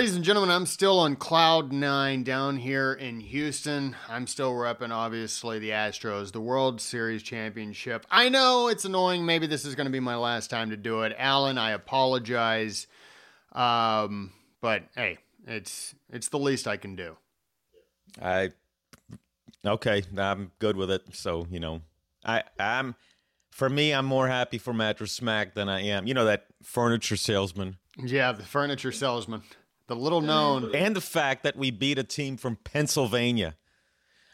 Ladies and gentlemen, I'm still on cloud nine down here in Houston. I'm still repping, obviously, the Astros, the World Series championship. I know it's annoying. Maybe this is going to be my last time to do it. Alan, I apologize. Um, but hey, it's it's the least I can do. I okay, I'm good with it. So you know, I I'm for me, I'm more happy for Mattress Mack than I am. You know that furniture salesman. Yeah, the furniture salesman, the little known, and the fact that we beat a team from Pennsylvania.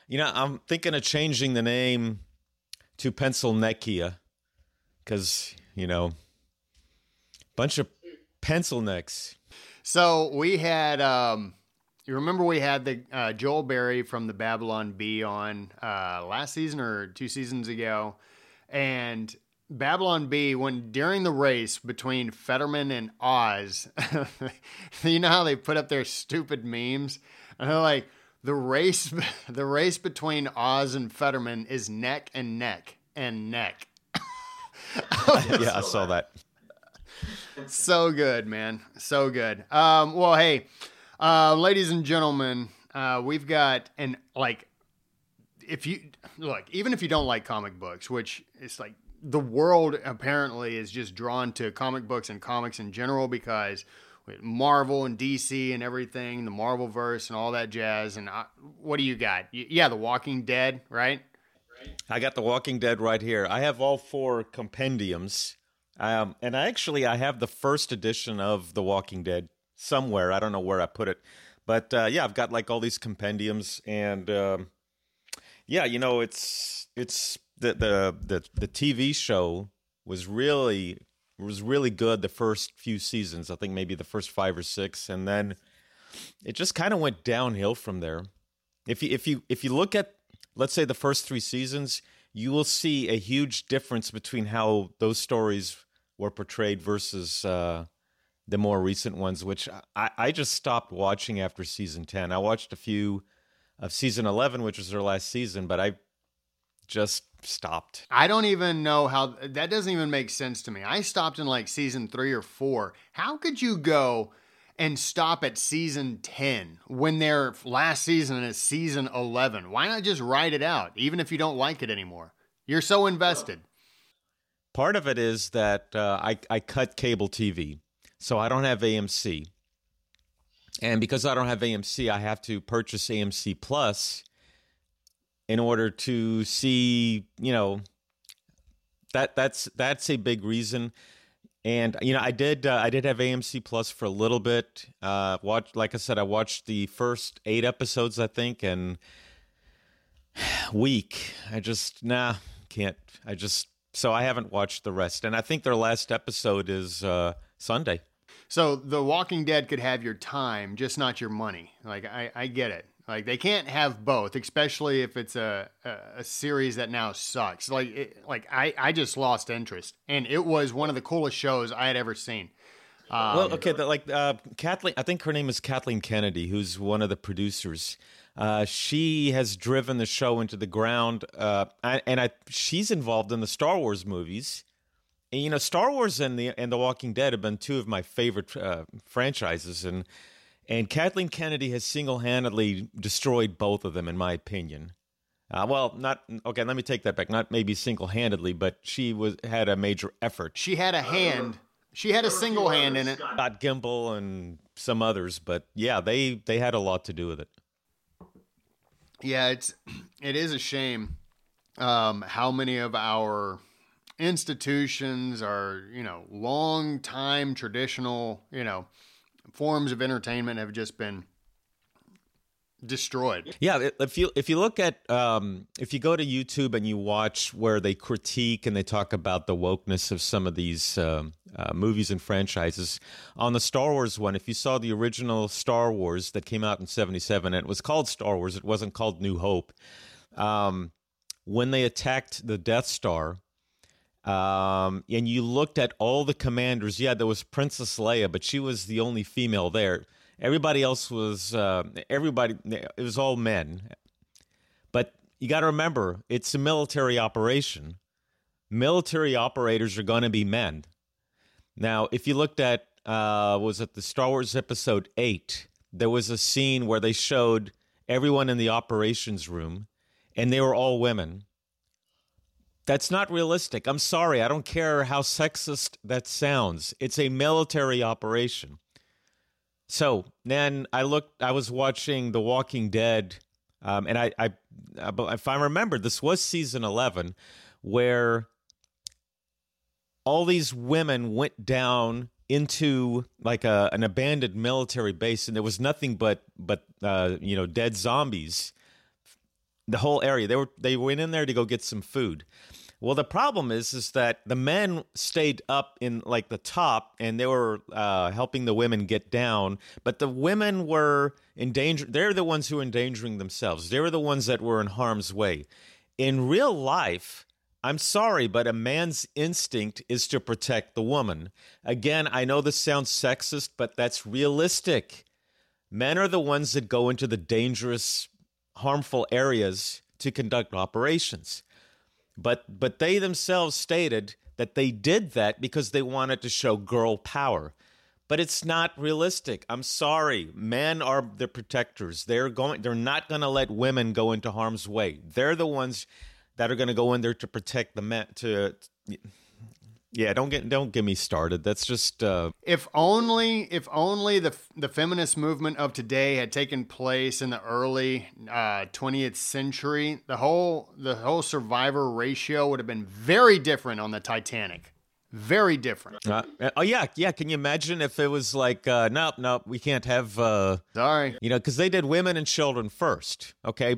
You know, I'm thinking of changing the name to Pencilneckia because you know, bunch of pencil necks. So we had, um, you remember we had the uh, Joel Berry from the Babylon Bee on uh, last season or two seasons ago, and Babylon Bee, when during the race between Fetterman and Oz, you know how they put up their stupid memes, and they're like the race, the race between Oz and Fetterman is neck and neck and neck. yeah, I saw that so good, man. So good. Um, well, hey, uh, ladies and gentlemen, uh, we've got and like if you look, even if you don't like comic books, which it's like the world apparently is just drawn to comic books and comics in general because Marvel and DC and everything, the Marvel verse and all that jazz. And I, what do you got? Yeah, The Walking Dead, right? I got The Walking Dead right here. I have all four compendiums um, and I actually I have the first edition of The Walking Dead somewhere. I don't know where I put it, but uh, yeah, I've got like all these compendiums, and um, yeah, you know, it's it's the the the the TV show was really was really good the first few seasons. I think maybe the first five or six, and then it just kind of went downhill from there. If you if you if you look at let's say the first three seasons, you will see a huge difference between how those stories were portrayed versus uh, the more recent ones, which I, I just stopped watching after season 10. I watched a few of season 11, which was their last season, but I just stopped. I don't even know how that doesn't even make sense to me. I stopped in like season three or four. How could you go and stop at season 10 when their last season is season 11? Why not just write it out, even if you don't like it anymore? You're so invested. Part of it is that uh, I, I cut cable TV, so I don't have AMC. And because I don't have AMC, I have to purchase AMC Plus in order to see, you know, that that's that's a big reason. And you know, I did uh, I did have AMC Plus for a little bit. Uh, watch, like I said, I watched the first eight episodes, I think, and week. I just nah can't. I just so I haven't watched the rest, and I think their last episode is uh, Sunday. So The Walking Dead could have your time, just not your money. Like I, I get it. Like they can't have both, especially if it's a a, a series that now sucks. Like it, like I I just lost interest, and it was one of the coolest shows I had ever seen. Um, well, okay, the, like uh, Kathleen, I think her name is Kathleen Kennedy, who's one of the producers. Uh, she has driven the show into the ground, uh, and I, she's involved in the Star Wars movies. And, you know, Star Wars and the and The Walking Dead have been two of my favorite uh, franchises, and and Kathleen Kennedy has single handedly destroyed both of them, in my opinion. Uh, well, not okay. Let me take that back. Not maybe single handedly, but she was had a major effort. She had a hand. She had a single hand in it. Scott Gimple and some others, but yeah, they they had a lot to do with it. Yeah, it's it is a shame um, how many of our institutions are you know long time traditional you know forms of entertainment have just been destroyed. Yeah, if you if you look at um, if you go to YouTube and you watch where they critique and they talk about the wokeness of some of these um, uh, movies and franchises, on the Star Wars one, if you saw the original Star Wars that came out in '77, and it was called Star Wars, it wasn't called New Hope. Um, when they attacked the Death Star, um, and you looked at all the commanders, yeah, there was Princess Leia, but she was the only female there Everybody else was uh, everybody. It was all men. But you got to remember, it's a military operation. Military operators are going to be men. Now, if you looked at uh, was it the Star Wars Episode Eight? There was a scene where they showed everyone in the operations room, and they were all women. That's not realistic. I'm sorry. I don't care how sexist that sounds. It's a military operation. So then I looked. I was watching The Walking Dead, um, and I, I, if I remember, this was season eleven, where all these women went down into like a, an abandoned military base, and there was nothing but but uh, you know dead zombies. The whole area. They were they went in there to go get some food. Well, the problem is, is that the men stayed up in like the top, and they were uh, helping the women get down. But the women were in danger. They're the ones who were endangering themselves. They were the ones that were in harm's way. In real life, I'm sorry, but a man's instinct is to protect the woman. Again, I know this sounds sexist, but that's realistic. Men are the ones that go into the dangerous, harmful areas to conduct operations. But but they themselves stated that they did that because they wanted to show girl power. But it's not realistic. I'm sorry. Men are the protectors. They're going they're not going to let women go into harm's way. They're the ones that are going to go in there to protect the men to yeah, don't get don't get me started. That's just uh, if only if only the the feminist movement of today had taken place in the early uh, 20th century, the whole the whole survivor ratio would have been very different on the Titanic. Very different. Uh, oh yeah, yeah. Can you imagine if it was like, uh, nope, nope, we can't have. Uh, Sorry, you know, because they did women and children first. Okay,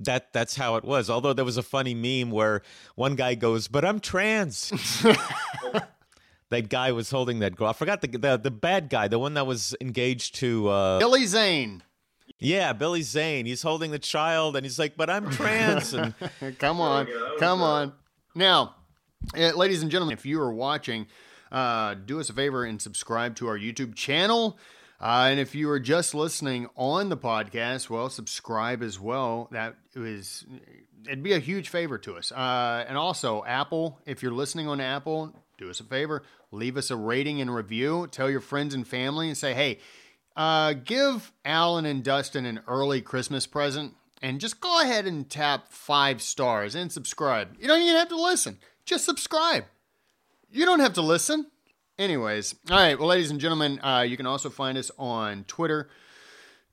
that that's how it was. Although there was a funny meme where one guy goes, "But I'm trans." that guy was holding that girl. I forgot the, the the bad guy, the one that was engaged to uh, Billy Zane. Yeah, Billy Zane. He's holding the child, and he's like, "But I'm trans." And come on, come on. Now, uh, ladies and gentlemen, if you are watching, uh, do us a favor and subscribe to our YouTube channel. Uh, and if you are just listening on the podcast, well, subscribe as well. That is, it'd be a huge favor to us. Uh, and also, Apple, if you're listening on Apple, do us a favor, leave us a rating and review. Tell your friends and family and say, hey, uh, give Alan and Dustin an early Christmas present. And just go ahead and tap five stars and subscribe. You don't even have to listen. Just subscribe. You don't have to listen. Anyways, all right. Well, ladies and gentlemen, uh, you can also find us on Twitter,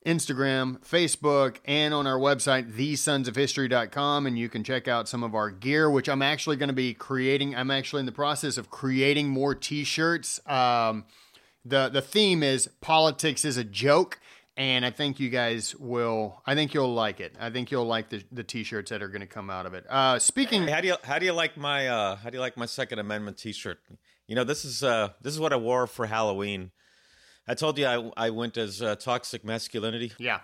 Instagram, Facebook, and on our website, thesonsofhistory.com. And you can check out some of our gear, which I'm actually going to be creating. I'm actually in the process of creating more t shirts. Um, the, the theme is politics is a joke. And I think you guys will. I think you'll like it. I think you'll like the, the t-shirts that are going to come out of it. Uh, speaking, how do you how do you like my uh, how do you like my Second Amendment t-shirt? You know, this is uh, this is what I wore for Halloween. I told you I I went as uh, toxic masculinity. Yeah,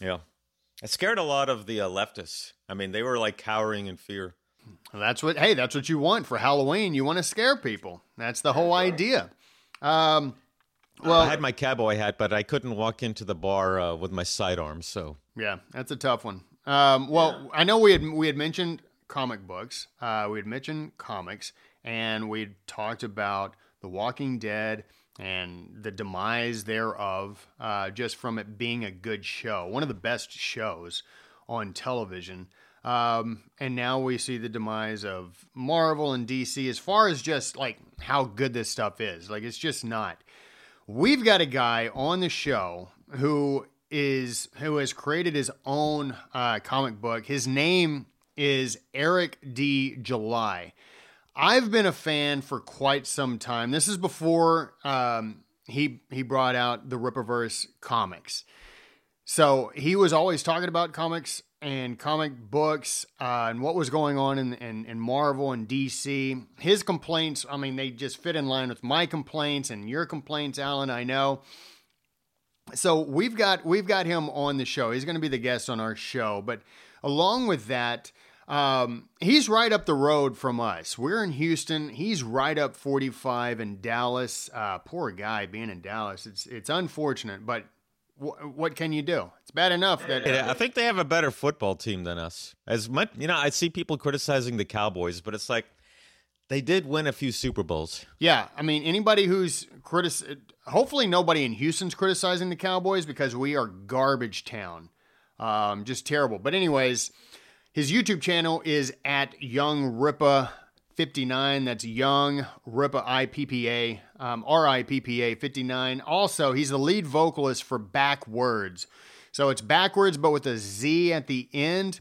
yeah. I scared a lot of the uh, leftists. I mean, they were like cowering in fear. That's what. Hey, that's what you want for Halloween. You want to scare people. That's the whole idea. Um, well, I had my cowboy hat, but I couldn't walk into the bar uh, with my sidearm. So yeah, that's a tough one. Um, well, yeah. I know we had we had mentioned comic books. Uh, we had mentioned comics, and we talked about The Walking Dead and the demise thereof, uh, just from it being a good show, one of the best shows on television. Um, and now we see the demise of Marvel and DC as far as just like how good this stuff is. Like, it's just not. We've got a guy on the show who is who has created his own uh, comic book. His name is Eric D. July. I've been a fan for quite some time. This is before um, he he brought out the Rippaverse comics. So he was always talking about comics and comic books uh, and what was going on in, in, in Marvel and DC. His complaints, I mean, they just fit in line with my complaints and your complaints, Alan. I know. So we've got we've got him on the show. He's going to be the guest on our show. But along with that, um, he's right up the road from us. We're in Houston. He's right up 45 in Dallas. Uh, poor guy being in Dallas. It's it's unfortunate, but w- what can you do? It's bad enough that yeah, I think they have a better football team than us. As much, you know, I see people criticizing the Cowboys, but it's like They did win a few Super Bowls. Yeah, I mean anybody who's critic, hopefully nobody in Houston's criticizing the Cowboys because we are garbage town, um, just terrible. But anyways, his YouTube channel is at Young Rippa 59. That's Young Rippa IPPA, um, R I P P A 59. Also, he's the lead vocalist for Backwordz. So it's backwards, but with a Z at the end.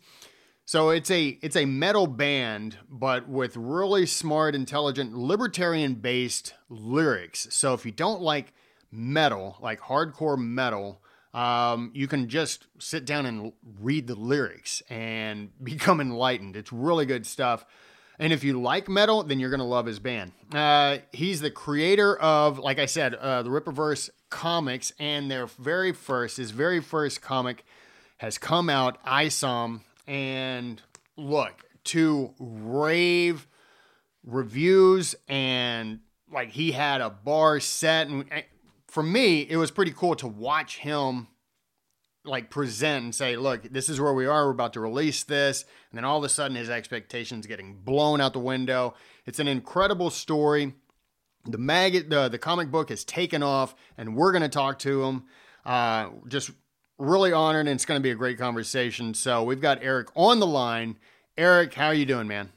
So it's a it's a metal band, but with really smart, intelligent, libertarian-based lyrics. So if you don't like metal, like hardcore metal, um, you can just sit down and read the lyrics and become enlightened. It's really good stuff. And if you like metal, then you're going to love his band. Uh, he's the creator of, like I said, uh, the Rippaverse comics, and their very first, his very first comic has come out, Isom, and look, to rave reviews, and like he had a bar set. And for me, it was pretty cool to watch him like present and say, look, this is where we are. We're about to release this. And then all of a sudden his expectations getting blown out the window. It's an incredible story. The mag the, the comic book has taken off and we're going to talk to him. Uh, just really honored and it's going to be a great conversation. So we've got Eric on the line. Eric, how are you doing, man?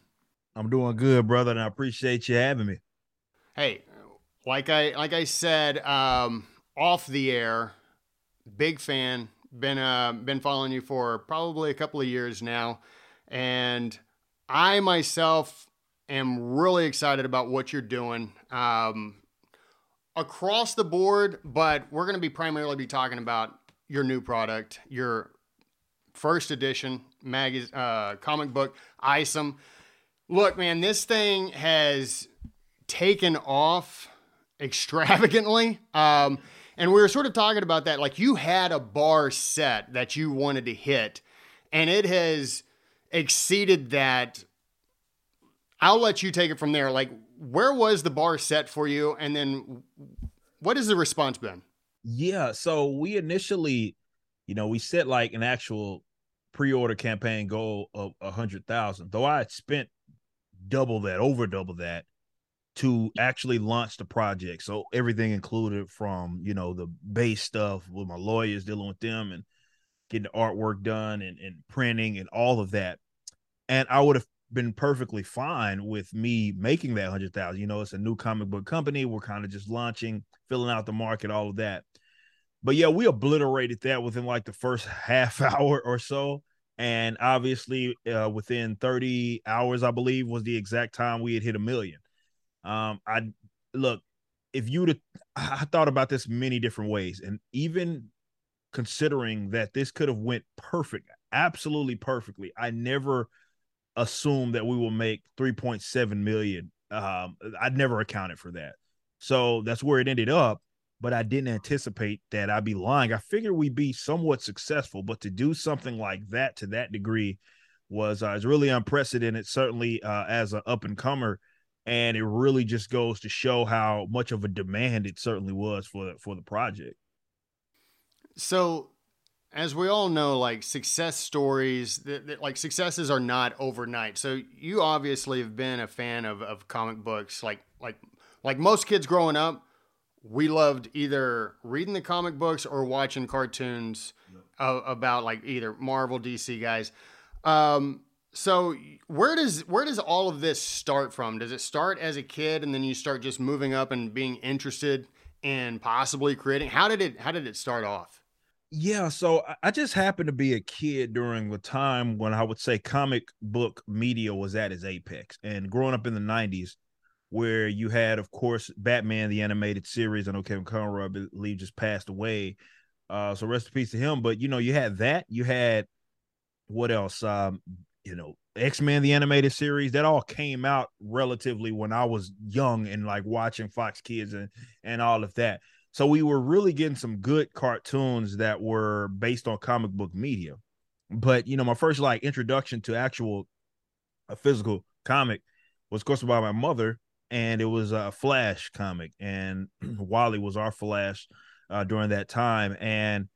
I'm doing good, brother, and I appreciate you having me. Hey, like I like I said um, off the air, big fan, been uh, been following you for probably a couple of years now, and I myself am really excited about what you're doing um, across the board. But we're going to be primarily be talking about your new product, your first edition mag uh, comic book, Isom. Look, man, this thing has taken off extravagantly. Um, and we were sort of talking about that. Like you had a bar set that you wanted to hit, and it has exceeded that. I'll let you take it from there. Like, where was the bar set for you? And then what has the response been? Yeah. So we initially, you know, we set like an actual pre-order campaign goal of a hundred thousand, though I spent double that, over double that to actually launch the project. So everything included from, you know, the base stuff with my lawyers dealing with them and getting the artwork done and, and printing and all of that. And I would have been perfectly fine with me making that hundred thousand. You know, it's a new comic book company. We're kind of just launching, filling out the market, all of that. But yeah, we obliterated that within like the first half hour or so. And obviously, uh, within 30 hours, I believe, was the exact time we had hit a million. Um, I look if you'd I thought about this many different ways, and even considering that this could have went perfect, absolutely perfectly, I never assumed that we will make 3.7 million. Um, I'd never accounted for that. So that's where it ended up. But I didn't anticipate that I'd be lying. I figured we'd be somewhat successful, but to do something like that to that degree was uh, is really unprecedented. Certainly, uh, as an up and comer, and it really just goes to show how much of a demand it certainly was for the, for the project. So, as we all know, like success stories, that, that, like successes are not overnight. So, you obviously have been a fan of, of comic books, like like like most kids growing up. We loved either reading the comic books or watching cartoons about like either Marvel, DC guys. Um, so where does where does all of this start from? Does it start as a kid and then you start just moving up and being interested in possibly creating? How did it how did it start off? Yeah, so I just happened to be a kid during the time when I would say comic book media was at its apex. And growing up in the 90s, where you had, of course, Batman, the animated series. I know Kevin Conroy, I believe, just passed away. Uh, so rest in peace to him. But you know, you had that. You had what else? Um, you know, X Men the animated series that all came out relatively when I was young and like watching Fox Kids and and all of that. So we were really getting some good cartoons that were based on comic book media. But you know, my first like introduction to actual a physical comic was of course by my mother, and it was a Flash comic, and Wally was our Flash uh, during that time, and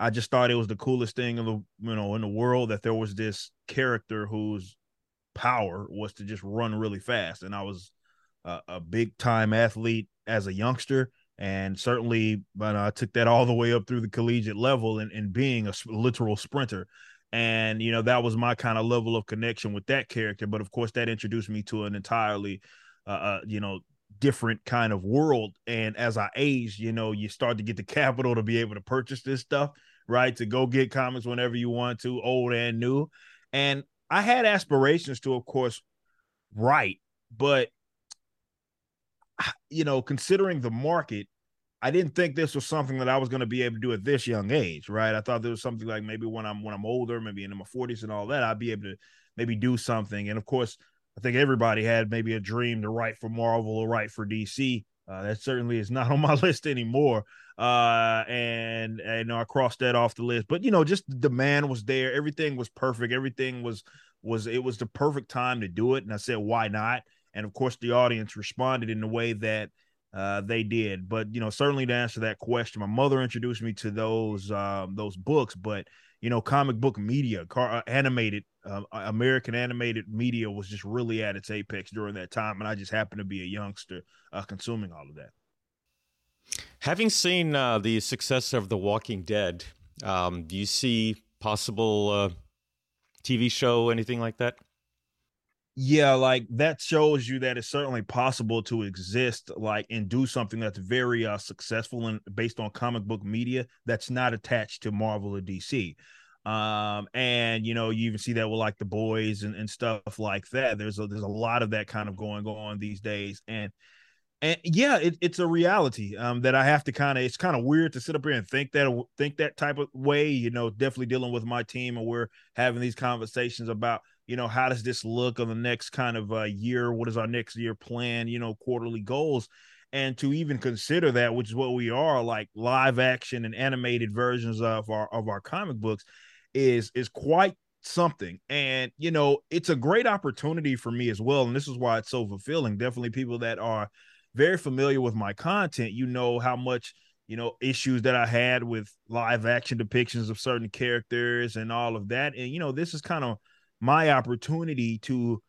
I just thought it was the coolest thing in the you know in the world that there was this character whose power was to just run really fast, and I was a, a big time athlete as a youngster, and certainly, but I took that all the way up through the collegiate level and, and being a literal sprinter. And you know that was my kind of level of connection with that character. But of course, that introduced me to an entirely, uh, uh, you know, different kind of world. And as I aged, you know, you start to get the capital to be able to purchase this stuff, right? To go get comics whenever you want to, old and new. And I had aspirations to, of course, write, but you know, considering the market, I didn't think this was something that I was going to be able to do at this young age, right? I thought there was something like maybe when I'm when I'm older, maybe in my 40s and all that, I'd be able to maybe do something. And of course, I think everybody had maybe a dream to write for Marvel or write for DC. Uh, that certainly is not on my list anymore. Uh, and, and you know, I crossed that off the list. But you know, just the demand was there. Everything was perfect. Everything was was it was the perfect time to do it. And I said, why not? And of course, the audience responded in the way that uh, they did. But you know, certainly to answer that question, my mother introduced me to those um, those books. But you know, comic book media, car, uh, animated uh, American animated media was just really at its apex during that time, and I just happened to be a youngster uh, consuming all of that. Having seen uh, the success of The Walking Dead, um, do you see possible uh, TV show, anything like that? yeah like that shows you that it's certainly possible to exist like and do something that's very uh successful and based on comic book media that's not attached to marvel or dc um and you know you even see that with like the boys and, and stuff like that. There's a there's a lot of that kind of going on these days. And and yeah it, it's a reality um that i have to kind of it's kind of weird to sit up here and think that think that type of way you know definitely dealing with my team and we're having these conversations about you know, how does this look on the next kind of uh, year? What is our next year plan? You know, quarterly goals. And to even consider that, which is what we are, like live action and animated versions of our of our comic books, is is quite something. And you know, it's a great opportunity for me as well. And this is why it's so fulfilling. Definitely people that are very familiar with my content, you know how much you know issues that I had with live action depictions of certain characters and all of that. And you know, this is kind of my opportunity to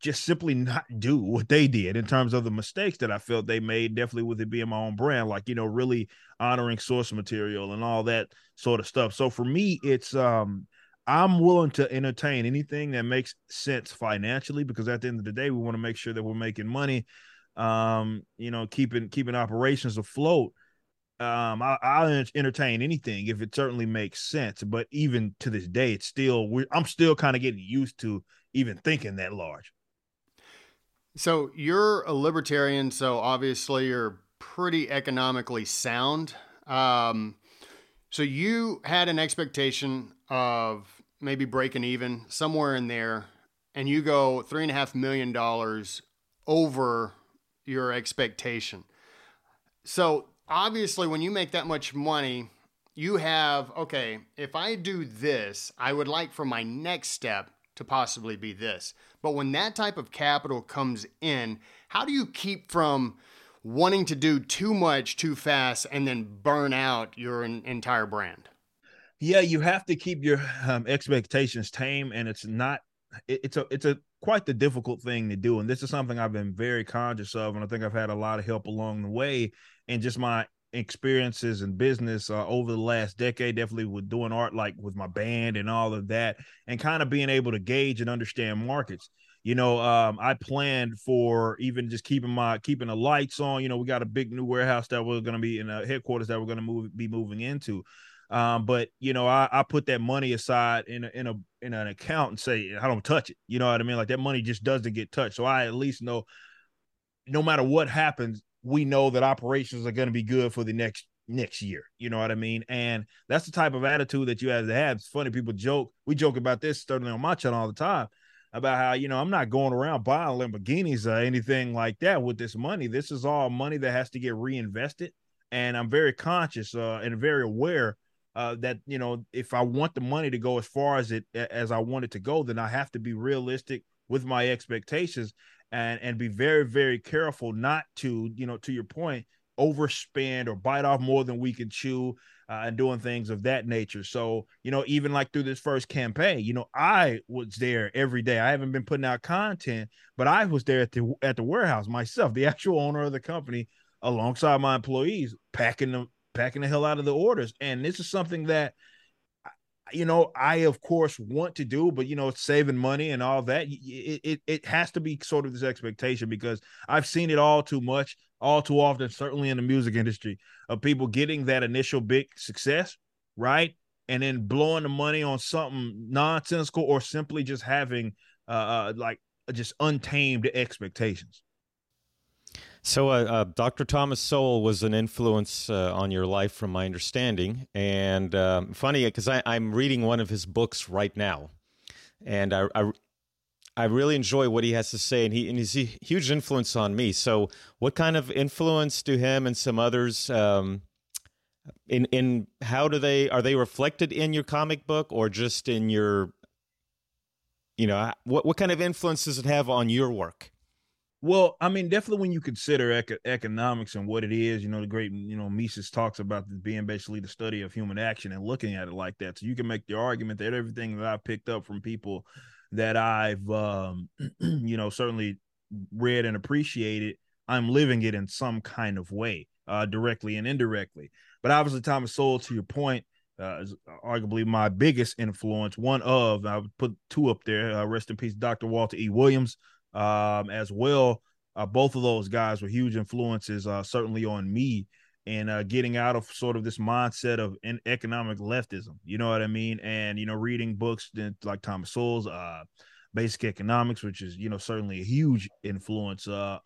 just simply not do what they did in terms of the mistakes that I felt they made, definitely with it being my own brand, like, you know, really honoring source material and all that sort of stuff. So for me, it's um I'm willing to entertain anything that makes sense financially because at the end of the day, we want to make sure that we're making money, um, you know, keeping keeping operations afloat. Um I, will entertain anything if it certainly makes sense but even to this day it's still i'm still kind of getting used to even thinking that large. So you're a libertarian so obviously you're pretty economically sound. Um so you had an expectation of maybe breaking even somewhere in there and you go three and a half million dollars over your expectation so obviously when you make that much money, you have, okay, if I do this, I would like for my next step to possibly be this. But when that type of capital comes in, how do you keep from wanting to do too much too fast and then burn out your entire brand? Yeah, you have to keep your um, expectations tame, and it's not. It, it's a it's a quite the difficult thing to do, and this is something I've been very conscious of, and I think I've had a lot of help along the way and just my experiences in business uh, over the last decade, definitely with doing art, like with my band and all of that, and kind of being able to gauge and understand markets. You know, um, I planned for even just keeping my keeping the lights on. You know, we got a big new warehouse that we're going to be in a headquarters that we're going to move be moving into. Um, but you know, I, I put that money aside in a, in a in an account and say I don't touch it. You know what I mean? Like that money just doesn't get touched. So I at least know no matter what happens, we know that operations are going to be good for the next next year. You know what I mean? And that's the type of attitude that you have to have. It's funny, people joke. We joke about this certainly on my channel all the time about how, you know, I'm not going around buying Lamborghinis or anything like that with this money. This is all money that has to get reinvested. And I'm very conscious uh, and very aware uh, that, you know, if I want the money to go as far as it as I want it to go, then I have to be realistic with my expectations and and be very very careful not to you know to your point overspend or bite off more than we can chew uh, and doing things of that nature. So, you know, even like through this first campaign, you know, I was there every day. I haven't been putting out content, but I was there at the at the warehouse myself, the actual owner of the company, alongside my employees, packing them packing the hell out of the orders. And this is something that you know, I of course want to do, but you know, it's saving money and all that. It, it it has to be sort of this expectation because I've seen it all too much, all too often, certainly in the music industry, of people getting that initial big success, right, and then blowing the money on something nonsensical or simply just having uh, uh like just untamed expectations. So, uh, uh, Dr. Thomas Sowell was an influence uh, on your life, from my understanding. And um, funny, because I'm reading one of his books right now, and I, I, I really enjoy what he has to say, and he and he's a huge influence on me. So, what kind of influence do him and some others? Um, in in how do they are they reflected in your comic book or just in your you know what what kind of influence does it have on your work well, I mean, definitely when you consider eco- economics and what it is, you know, the great, you know, Mises talks about being basically the study of human action and looking at it like that. So you can make the argument that everything that I picked up from people that I've, um, you know, certainly read and appreciated, I'm living it in some kind of way, uh, directly and indirectly. But obviously, Thomas Sowell, to your point, uh, is arguably my biggest influence. One of I would put two up there. Uh, rest in peace, Dr. Walter E. Williams um, as well. Uh, both of those guys were huge influences, uh, certainly on me, and uh, getting out of sort of this mindset of in economic leftism. You know what I mean? And you know, reading books like Thomas Sowell's uh, Basic Economics, which is you know certainly a huge influence uh,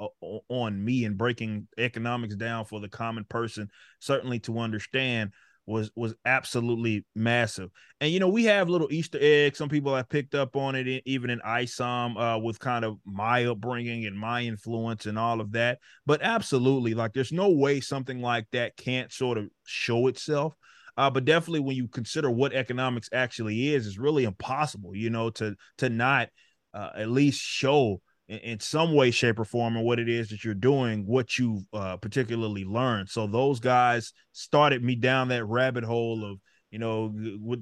on me and breaking economics down for the common person, certainly to understand was was absolutely massive. And you know, we have little Easter eggs. Some people have picked up on it, even in ISOM, uh, with kind of my upbringing and my influence and all of that. But absolutely, like, there's no way something like that can't sort of show itself. Uh, but definitely, when you consider what economics actually is, it's really impossible, you know, to to not uh, at least show in, some way, shape, or form, and what it is that you're doing, what you uh, particularly learned. So those guys started me down that rabbit hole of you know,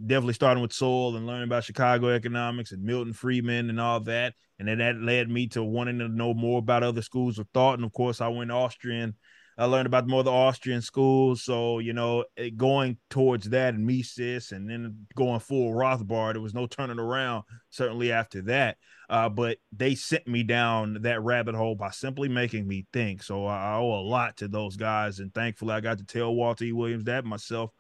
definitely starting with Sowell and learning about Chicago economics and Milton Friedman and all that. And then that led me to wanting to know more about other schools of thought. And of course, I went Austrian I learned about more of the Austrian schools. So, you know, going towards that and Mises and then going full Rothbard, there was no turning around, certainly after that. Uh, but they sent me down that rabbit hole by simply making me think. So I owe a lot to those guys. And thankfully, I got to tell Walter E. Williams that myself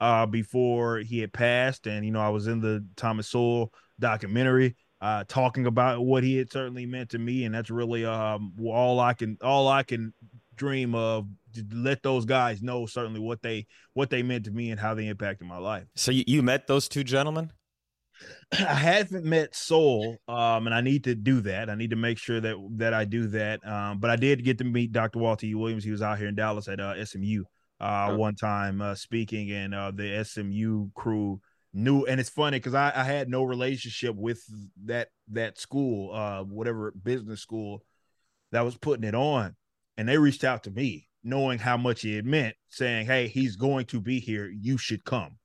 uh, before he had passed. And, you know, I was in the Thomas Sowell documentary uh, talking about what he had certainly meant to me, and that's really um, all I can all I can dream of let those guys know certainly what they what they meant to me and how they impacted my life. So you, you met those two gentlemen? I haven't met Sowell, um, and I need to do that. I need to make sure that that I do that. Um, but I did get to meet Dr. Walter E. Williams. He was out here in Dallas at uh, SMU uh, one time uh, speaking, and uh, the SMU crew knew. And it's funny because I, I, had no relationship with that that school, uh, whatever business school that was putting it on and they reached out to me knowing how much it meant saying hey he's going to be here you should come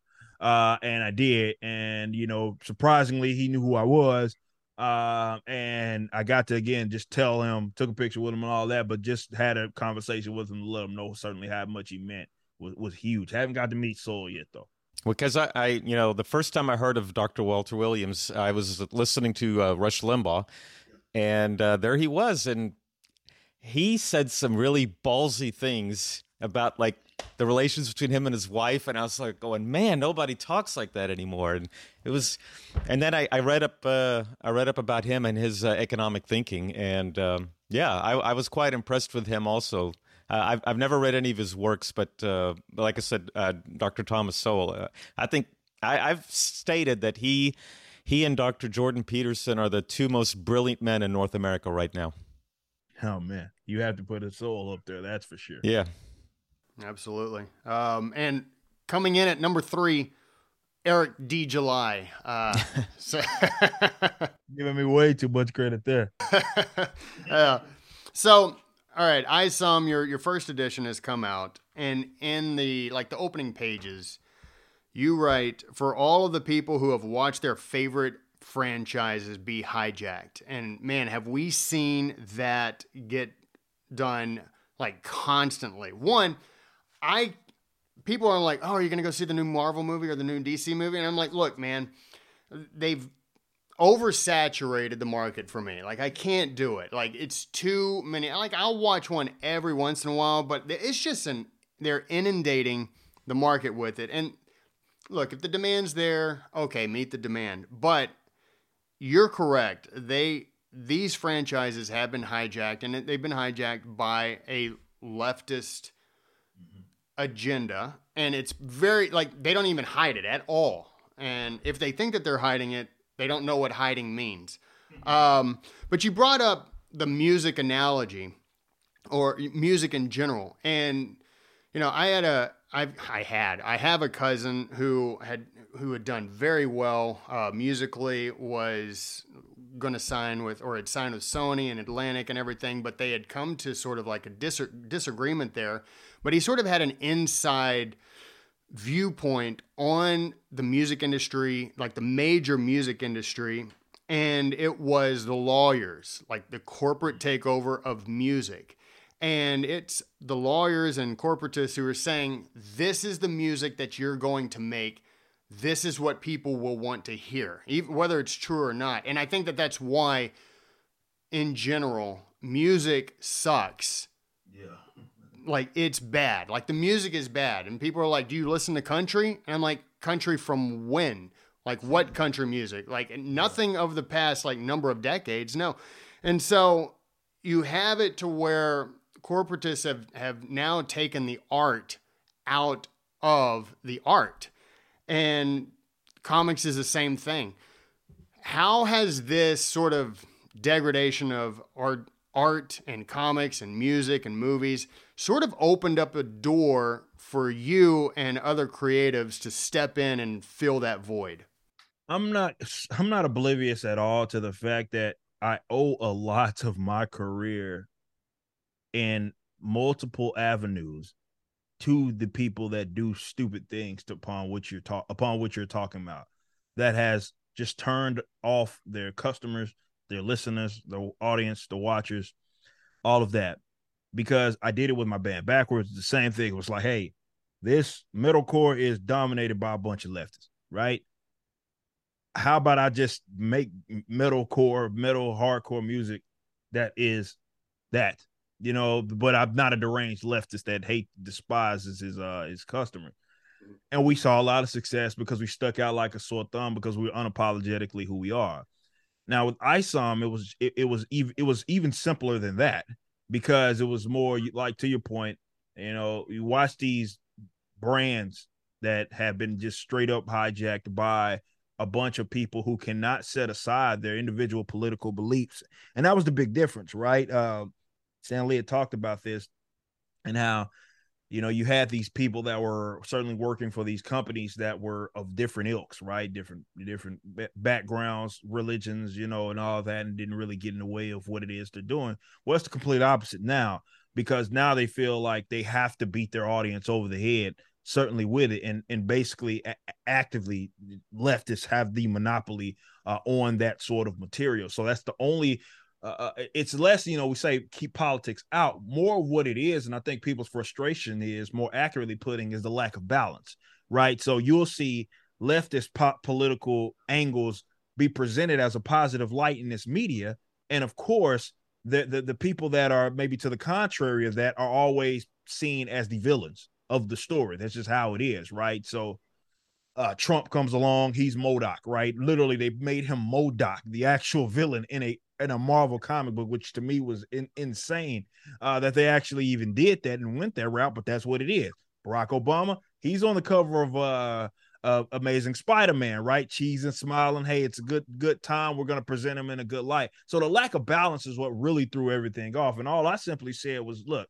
uh, and i did. And you know surprisingly he knew who i was. Uh, and i got to again just tell him took a picture with him and all that but just had a conversation with him to let him know certainly how much he meant was, was huge. Haven't got to meet Sowell yet though. Because I, I, you know, the first time I heard of Dr. Walter Williams, I was listening to uh, Rush Limbaugh, and uh, there he was, and he said some really ballsy things about like the relations between him and his wife and i was like going man nobody talks like that anymore and it was and then i, I read up uh, i read up about him and his uh, economic thinking and um, yeah I, I, was quite impressed with him also uh, I've, I've never read any of his works but uh, like i said uh, dr thomas sowell uh, i think I, i've stated that he he and dr jordan peterson are the two most brilliant men in north america right now Oh man, you have to put a soul up there. That's for sure. Yeah, absolutely. Um, and coming in at number three, Eric D. July. Uh, so giving me way too much credit there. uh, so all right, I saw your your first edition has come out, and in the like the opening pages, you write for all of the people who have watched their favorite franchises be hijacked, and man, have we seen that get done like constantly. One, I people are like, "Oh, you're you going to go see the new Marvel movie or the new DC movie?" And I'm like, "Look, man, they've oversaturated the market for me. Like I can't do it. Like it's too many. Like I'll watch one every once in a while, but it's just an they're inundating the market with it. And look, if the demand's there, okay, meet the demand. But you're correct. They these franchises have been hijacked and they've been hijacked by a leftist agenda and it's very like they don't even hide it at all. And if they think that they're hiding it, they don't know what hiding means. Um, but you brought up the music analogy or music in general. And, you know, I had a, I, I had, I have a cousin who had, who had done very well uh, musically, was going to sign with, or had signed with Sony and Atlantic and everything, but they had come to sort of like a dis- disagreement there. But he sort of had an inside viewpoint on the music industry, like the major music industry, and it was the lawyers, like the corporate takeover of music. And it's the lawyers and corporatists who are saying, this is the music that you're going to make. This is what people will want to hear, even whether it's true or not. And I think that that's why, in general, music sucks. Yeah like it's bad. Like the music is bad. And people are like, Do you listen to country? And I'm like, Country from when? Like what country music? Like nothing of the past like number of decades. No. And so you have it to where corporatists have, have now taken the art out of the art. And comics is the same thing. How has this sort of degradation of art art and comics and music and movies sort of opened up a door for you and other creatives to step in and fill that void. I'm not I'm not oblivious at all to the fact that I owe a lot of my career in multiple avenues to the people that do stupid things upon what you're talk upon which you're talking about that has just turned off their customers their listeners, the audience, the watchers, all of that. Because I did it with my band Backwordz. The same thing it was like, hey, this metalcore is dominated by a bunch of leftists, right? How about I just make metalcore, metal, hardcore music that is that, you know, but I'm not a deranged leftist that hate despises his uh his customer. And we saw a lot of success because we stuck out like a sore thumb because we we're unapologetically who we are. Now with ISOM, it was it, it was even it was even simpler than that because it was more like to your point, you know, you watch these brands that have been just straight up hijacked by a bunch of people who cannot set aside their individual political beliefs. And that was the big difference, right? Uh, Stan Lee had talked about this and how you know, you had these people that were certainly working for these companies that were of different ilks, right? Different, different backgrounds, religions, you know, and all that, and didn't really get in the way of what it is they're doing. Well, it's the complete opposite now because now they feel like they have to beat their audience over the head, certainly with it, and and basically a- actively leftists have the monopoly uh, on that sort of material. So that's the only uh, uh it's less, you know, we say keep politics out. More what it is, and I think people's frustration is more accurately putting is the lack of balance, right? So you'll see leftist pop political angles be presented as a positive light in this media, and of course, the, the the people that are maybe to the contrary of that are always seen as the villains of the story. That's just how it is, right? So uh, Trump comes along, he's MODOK, right? Literally, they made him MODOK, the actual villain in a in a Marvel comic book, which to me was in, insane uh, that they actually even did that and went that route. But that's what it is. Barack Obama, he's on the cover of uh, Amazing Spider-Man, right? Cheesing, smiling. Hey, it's a good good time. We're gonna present him in a good light. So the lack of balance is what really threw everything off. And all I simply said was, look,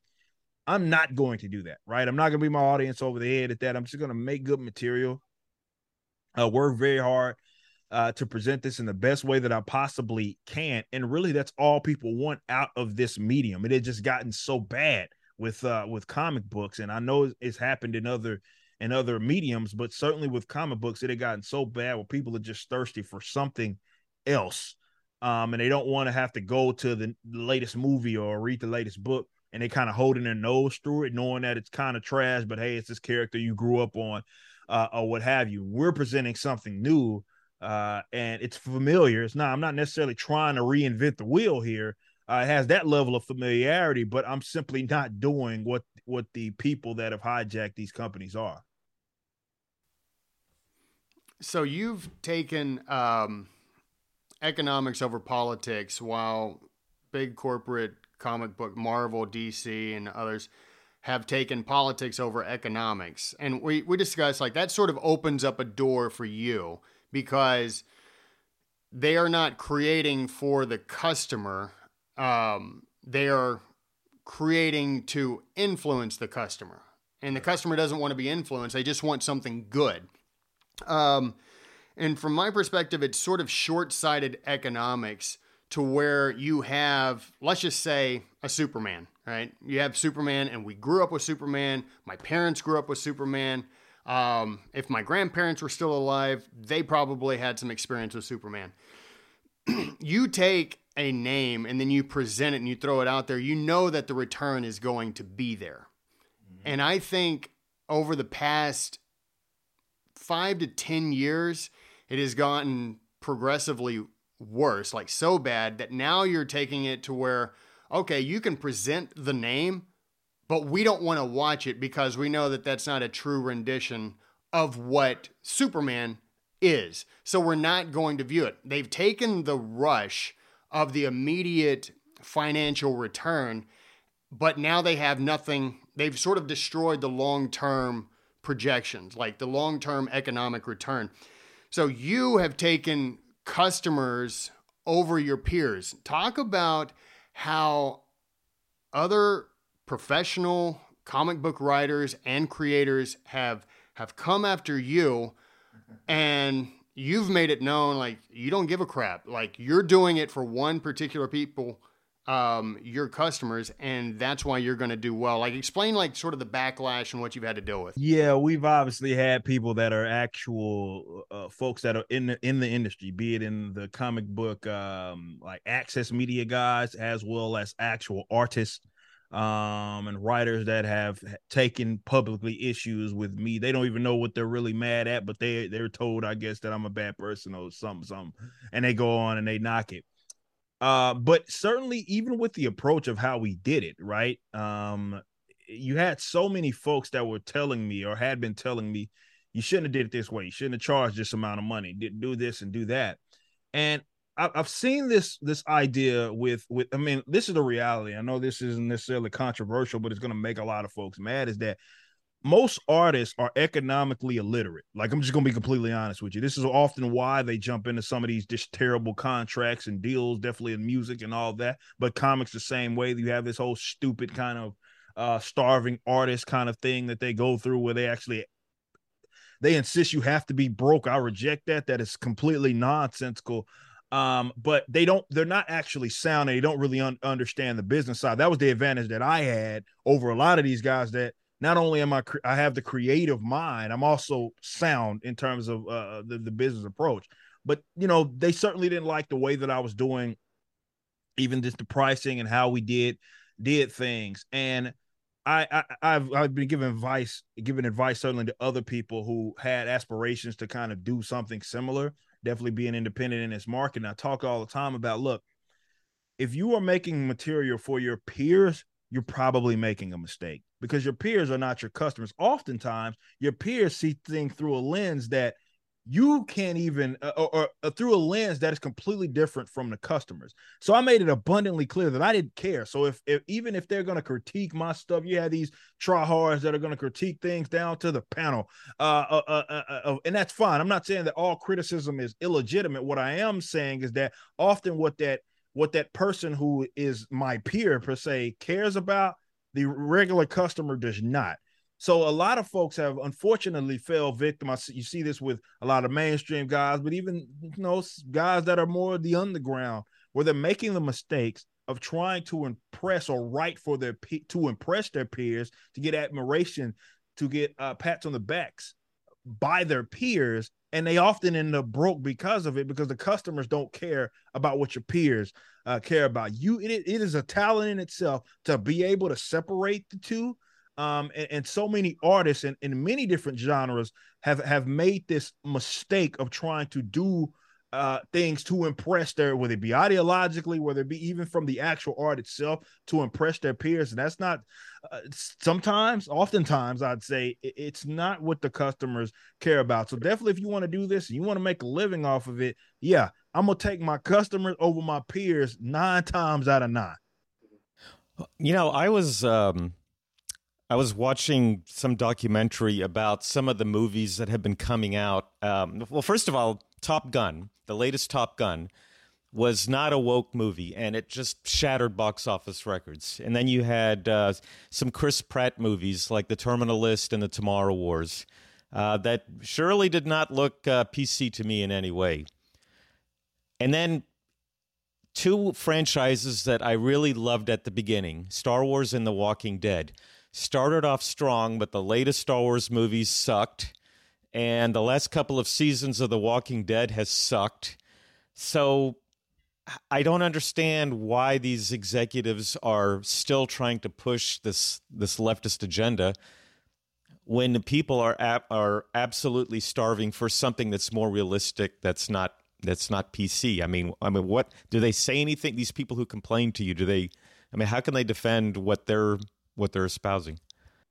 I'm not going to do that, right? I'm not gonna be my audience over the head at that. I'm just gonna make good material. Uh, work very hard uh, to present this in the best way that I possibly can. And really, that's all people want out of this medium. It had just gotten so bad with uh, with comic books, and I know it's happened in other in other mediums, but certainly with comic books, it had gotten so bad where people are just thirsty for something else, um, and they don't want to have to go to the latest movie or read the latest book. And they kind of holding their nose through it, knowing that it's kind of trash, but hey, it's this character you grew up on, uh, or what have you. We're presenting something new uh, and it's familiar. It's not. I'm not necessarily trying to reinvent the wheel here. Uh, it has that level of familiarity, but I'm simply not doing what what the people that have hijacked these companies are. So you've taken um, economics over politics, while big corporate comic book Marvel, DC, and others have taken politics over economics. And we we discussed like that sort of opens up a door for you because they are not creating for the customer. Um, they are creating to influence the customer. And the customer doesn't want to be influenced, they just want something good. Um, and from my perspective, it's sort of short sighted economics to where you have, let's just say, a Superman, right? You have Superman, and we grew up with Superman. My parents grew up with Superman. Um, if my grandparents were still alive, they probably had some experience with Superman. you take a name and then you present it and you throw it out there, you know that the return is going to be there. Mm-hmm. And I think over the past five to 10 years, it has gotten progressively worse, like so bad that now you're taking it to where, okay, you can present the name, but we don't want to watch it because we know that that's not a true rendition of what Superman is. So we're not going to view it. They've taken the rush of the immediate financial return, but now they have nothing. They've sort of destroyed the long term projections, like the long term economic return. So you have taken customers over your peers. Talk about how other professional comic book writers and creators have have come after you and you've made it known like you don't give a crap. Like you're doing it for one particular people um, your customers and that's why you're going to do well. Like explain like sort of the backlash and what you've had to deal with. Yeah we've obviously had people that are actual uh, folks that are in the in the industry be it in the comic book um, like access media guys as well as actual artists um, and writers that have taken publicly issues with me. They don't even know what they're really mad at, but they they're told, I guess, that I'm a bad person or something, something, and they go on and they knock it. Uh, but certainly, even with the approach of how we did it, right? Um, you had so many folks that were telling me or had been telling me, you shouldn't have did it this way. You shouldn't have charged this amount of money. Did do this and do that. And I've seen this this idea with with I mean this is the reality. I know this isn't necessarily controversial, but it's going to make a lot of folks mad. Is that most artists are economically illiterate. Like I'm just going to be completely honest with you. This is often why they jump into some of these just terrible contracts and deals, definitely in music and all that. But comics the same way. You have this whole stupid kind of uh starving artist kind of thing that they go through where they actually they insist you have to be broke. I reject that. That is completely nonsensical um, but they don't they're not actually sound and they don't really un- understand the business side. That was the advantage that i had over a lot of these guys that not only am i cre- i have the creative mind i'm also sound in terms of uh, the, the business approach. But you know they certainly didn't like the way that i was doing even just the pricing and how we did did things. And I, I have I've been giving advice, giving advice certainly to other people who had aspirations to kind of do something similar definitely being independent in this market. And I talk all the time about look, if you are making material for your peers, you're probably making a mistake because your peers are not your customers. Oftentimes, your peers see things through a lens that you can't even uh, or, or, uh, through a lens that is completely different from the customers. So i made it abundantly clear that i didn't care. So if, if even if they're going to critique my stuff you have these tryhards that are going to critique things down to the panel uh uh, uh, uh, uh, and that's fine. I'm not saying that all criticism is illegitimate. What i am saying is that often what that what that person who is my peer per se cares about the regular customer does not So a lot of folks have unfortunately fell victim. I see, you see this with a lot of mainstream guys, but even you know guys that are more the underground, where they're making the mistakes of trying to impress or write for their to impress their peers, to get admiration, to get uh, pats on the backs by their peers, and they often end up broke because of it because the customers don't care about what your peers uh, care about. You, it, it is a talent in itself to be able to separate the two um, and, and, so many artists in, in many different genres have have made this mistake of trying to do uh, things to impress their whether it be ideologically whether it be even from the actual art itself to impress their peers. And that's not uh, sometimes oftentimes i'd say it's not what the customers care about. So definitely if you want to do this and you want to make a living off of it yeah i'm gonna take my customers over my peers nine times out of nine. You know i was um I was watching some documentary about some of the movies that have been coming out. Um, well, first of all, Top Gun, the latest Top Gun, was not a woke movie, and it just shattered box office records. And then you had uh, some Chris Pratt movies like The Terminal List and The Tomorrow Wars uh, that surely did not look uh, PC to me in any way. And then two franchises that I really loved at the beginning Star Wars and The Walking Dead started off strong, but the latest Star Wars movies sucked, and the last couple of seasons of The Walking Dead has sucked. So I don't understand why these executives are still trying to push this this leftist agenda when the people are ab- are absolutely starving for something that's more realistic that's not that's not PC. I mean, I mean, what do they say anything? These people who complain to you, do they? I mean, how can they defend what they're what they're espousing?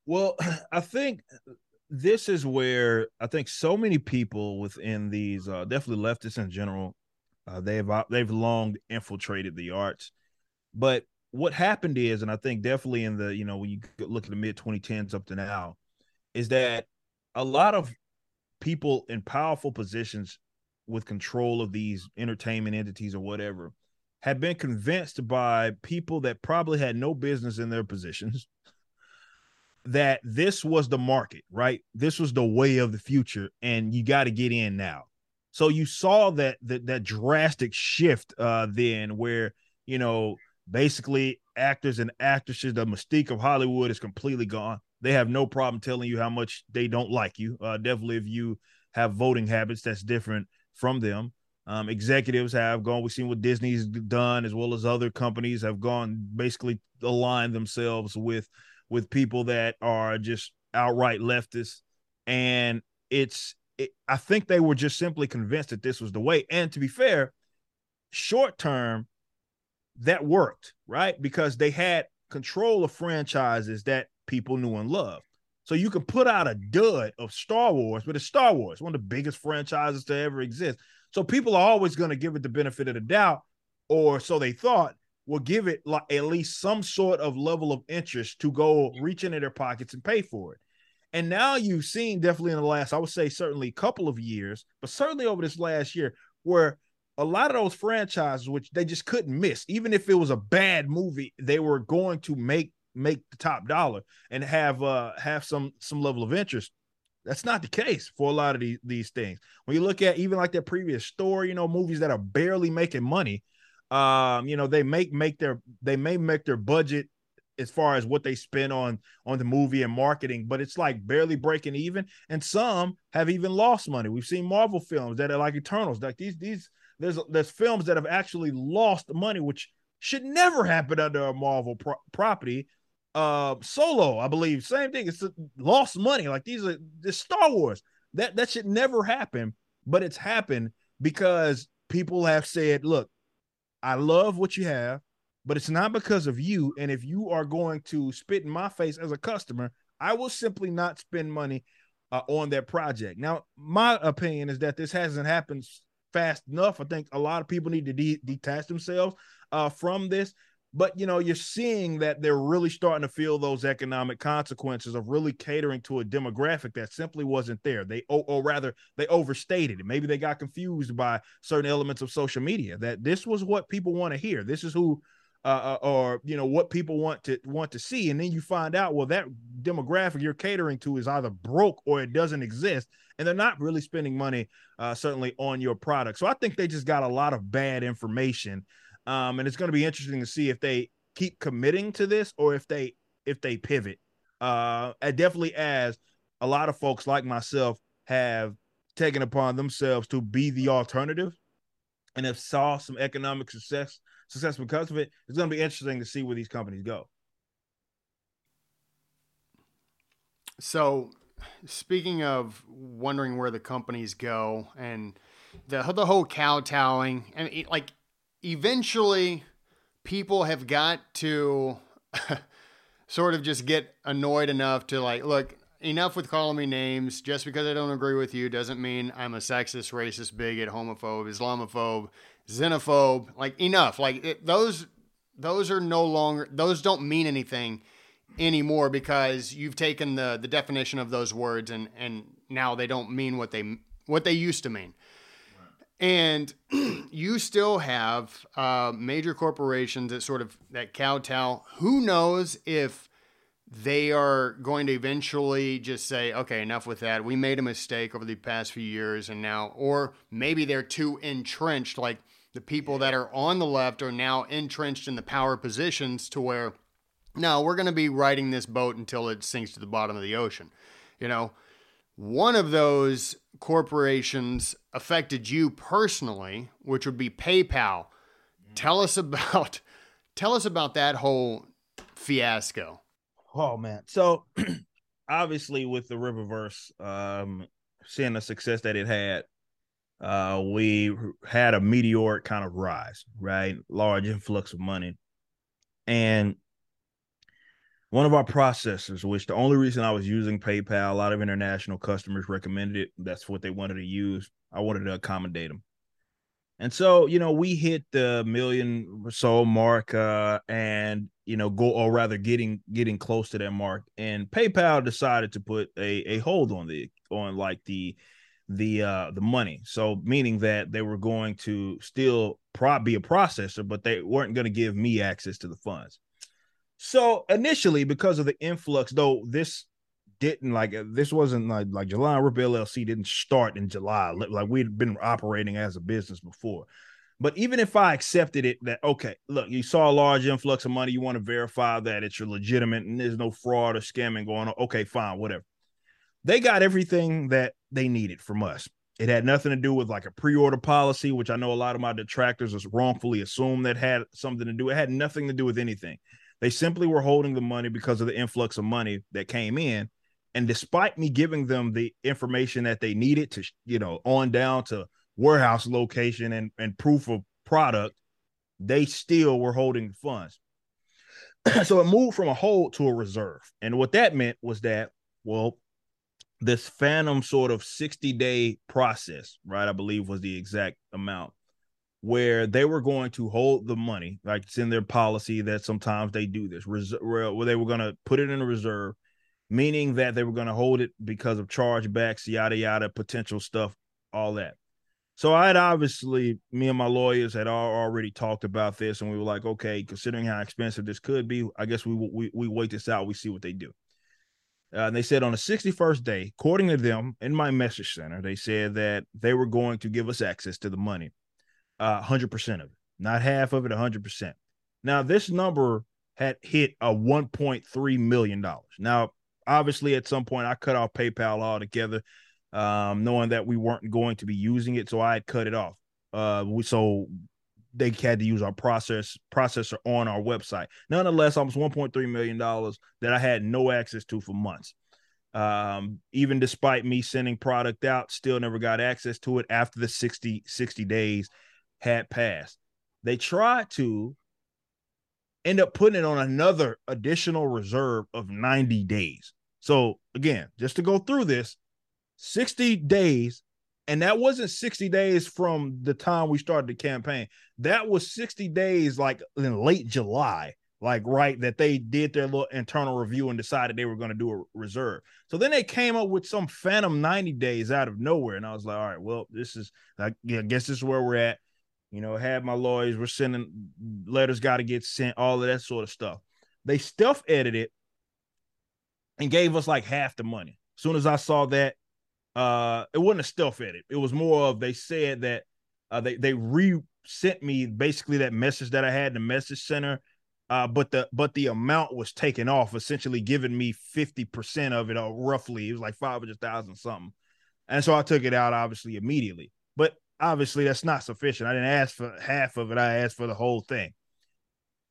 Well, I think this is where I think so many people within these, uh, definitely leftists in general, uh, they've uh, they've long infiltrated the arts. But what happened is, and I think definitely in the you know when you look at the mid 2010s up to now, is that a lot of people in powerful positions with control of these entertainment entities or whatever had been convinced by people that probably had no business in their positions that this was the market, right? This was the way of the future, and you got to get in now. So you saw that that, that drastic shift uh, then, where you know basically actors and actresses, the mystique of Hollywood is completely gone. They have no problem telling you how much they don't like you. Uh, definitely, if you have voting habits that's different from them. Um, executives have gone. We've seen what Disney's done, as well as other companies have gone basically aligned themselves with with people that are just outright leftists, and it's. It, I think they were just simply convinced that this was the way. And to be fair, short term, that worked, right? Because they had control of franchises that people knew and loved. So you can put out a dud of Star Wars, but it's Star Wars, one of the biggest franchises to ever exist. So people are always going to give it the benefit of the doubt, or so they thought, will give it like at least some sort of level of interest to go reach into their pockets and pay for it. And now you've seen definitely in the last, I would say certainly a couple of years, but certainly over this last year, where a lot of those franchises, which they just couldn't miss, even if it was a bad movie, they were going to make make the top dollar and have uh have some some level of interest. That's not the case for a lot of these, these things. When you look at even like their previous story, you know, movies that are barely making money, um, you know, they make make their they may make their budget as far as what they spend on on the movie and marketing, but it's like barely breaking even. And some have even lost money. We've seen Marvel films that are like Eternals, like these these there's there's films that have actually lost money, which should never happen under a Marvel pro- property uh solo i believe. Same thing. It's lost money. Like these are the star wars. That that should never happen but it's happened because people have said look i love what you have but it's not because of you. And if you are going to spit in my face as a customer i will simply not spend money uh, on that project. Now my opinion is that this hasn't happened fast enough. I think a lot of people need to de- detach themselves uh, from this but you know you're seeing that they're really starting to feel those economic consequences of really catering to a demographic that simply wasn't there. They or, or, rather they overstated it. Maybe they got confused by certain elements of social media that this was what people want to hear. This is who uh, uh, or you know what people want to want to see, and then you find out well that demographic you're catering to is either broke or it doesn't exist, and they're not really spending money uh, certainly on your product. So I think they just got a lot of bad information, um, and it's going to be interesting to see if they keep committing to this or if they if they pivot. Uh, definitely as a lot of folks like myself have taken upon themselves to be the alternative and have saw some economic success success because of it. It's going to be interesting to see where these companies go. So, speaking of wondering where the companies go and the the whole kowtowing, and like eventually, people have got to sort of just get annoyed enough to like, look, enough with calling me names. Just because I don't agree with you doesn't mean I'm a sexist, racist, bigot, homophobe, Islamophobe, xenophobe. Like enough. Like it, those those are no longer those don't mean anything anymore because you've taken the the definition of those words and and now they don't mean what they what they used to mean. And you still have uh, major corporations that sort of that kowtow. Who knows if they are going to eventually just say, okay, enough with that. We made a mistake over the past few years, and now, or maybe they're too entrenched, like the people that are on the left are now entrenched in the power positions to where, no, we're going to be riding this boat until it sinks to the bottom of the ocean. You know, one of those corporations affected you personally, which would be PayPal. Tell us about tell us about that whole fiasco. Oh man. So obviously with the Rippaverse, um, seeing the success that it had, uh, we had a meteoric kind of rise, right? Large influx of money. And one of our processors, which the only reason I was using PayPal, a lot of international customers recommended it. That's what they wanted to use. I wanted to accommodate them. And so, you know, we hit the million or so mark, uh, and you know, go or rather getting getting close to that mark. And PayPal decided to put a, a hold on the on like the the uh the money. So meaning that they were going to still pro- be a processor, but they weren't going to give me access to the funds. So initially, because of the influx, though this didn't like uh, this wasn't like like July Rippa LLC didn't start in July. Like we'd been operating as a business before. But even if I accepted it, that okay, look, you saw a large influx of money, you want to verify that it's legitimate and there's no fraud or scamming going on. Okay, fine, whatever. They got everything that they needed from us. It had nothing to do with like a pre-order policy, which I know a lot of my detractors wrongfully assumed that had something to do. It had nothing to do with anything. They simply were holding the money because of the influx of money that came in and despite me giving them the information that they needed to, you know, on down to warehouse location and, and proof of product, they still were holding the funds. so it moved from a hold to a reserve. And what that meant was that, well, this phantom sort of 60 day process, right? I believe was the exact amount where they were going to hold the money, like it's in their policy that sometimes they do this, res- where they were going to put it in a reserve meaning that they were going to hold it because of chargebacks, yada yada, potential stuff, all that. So I had obviously, me and my lawyers had already talked about this, and we were like, okay, considering how expensive this could be, I guess we we, we wait this out. We see what they do. Uh, and they said on the 61st day, according to them in my message center, they said that they were going to give us access to the money, uh, 100% of it, not half of it, 100%. Now, this number had hit a $1.3 million. Now, obviously at some point I cut off PayPal altogether, um, knowing that we weren't going to be using it, so I had cut it off. Uh, we so they had to use our process processor on our website. Nonetheless, almost 1.3 million dollars that I had no access to for months. Um, even despite me sending product out, still never got access to it after the 60 60 days had passed. They tried to end up putting it on another additional reserve of 90 days. So again, just to go through this, 60 days, and that wasn't 60 days from the time we started the campaign. That was 60 days like in late July, like right that they did their little internal review and decided they were going to do a reserve. So then they came up with some phantom 90 days out of nowhere. And I was like, all right, well, this is I guess this is where we're at. You know, had my lawyers were sending letters got to get sent, all of that sort of stuff. They stealth edited and gave us like half the money. As soon as I saw that, uh, it wasn't a stealth edit. It was more of they said that uh, they they re sent me basically that message that I had in the message center, uh, but the but the amount was taken off, essentially giving me fifty percent of it, or uh, roughly it was like five hundred thousand something, and so I took it out obviously immediately. Obviously that's not sufficient. I didn't ask for half of it. I asked for the whole thing.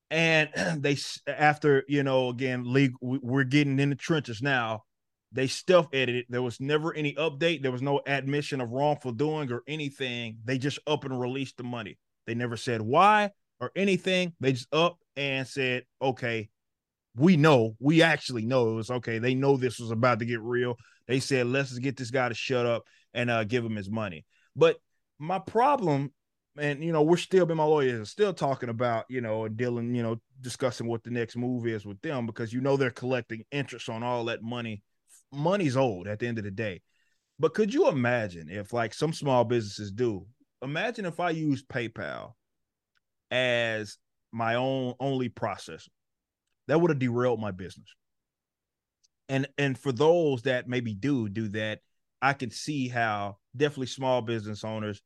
And they after you know again, league we're getting in the trenches now. They stealth edited. There was never any update. There was no admission of wrongful doing or anything. They just up and released the money. They never said why or anything. They just up and said, okay, we know, we actually know it was okay. They know this was about to get real. They said, let's get this guy to shut up and uh, give him his money. But my problem, and you know, we're still, been my lawyers still talking about, you know, dealing, you know, discussing what the next move is with them because you know they're collecting interest on all that money money's old at the end of the day. But could you imagine if, like some small businesses do, imagine if I use PayPal as my own only processor? That would have derailed my business. And and for those that maybe do do that, I can see how definitely small business owners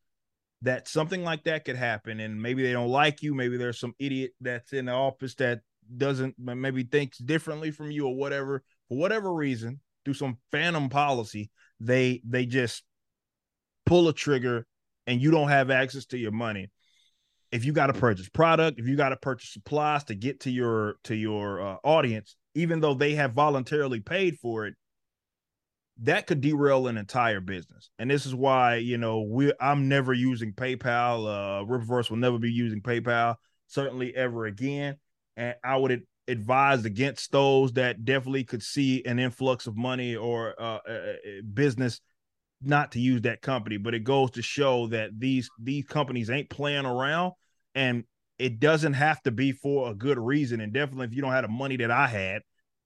that something like that could happen and maybe they don't like you maybe there's some idiot that's in the office that doesn't maybe thinks differently from you or whatever for whatever reason through some phantom policy, they they just pull a trigger and you don't have access to your money. If you got to purchase product, if you got to purchase supplies to get to your to your uh, audience, even though they have voluntarily paid for it, that could derail an entire business. And this is why, you know, we I'm never using PayPal. Uh Rippaverse will never be using PayPal, certainly ever again. And I would advise against those that definitely could see an influx of money or uh, business not to use that company but it goes to show that these these companies ain't playing around and it doesn't have to be for a good reason and definitely if you don't have the money that i had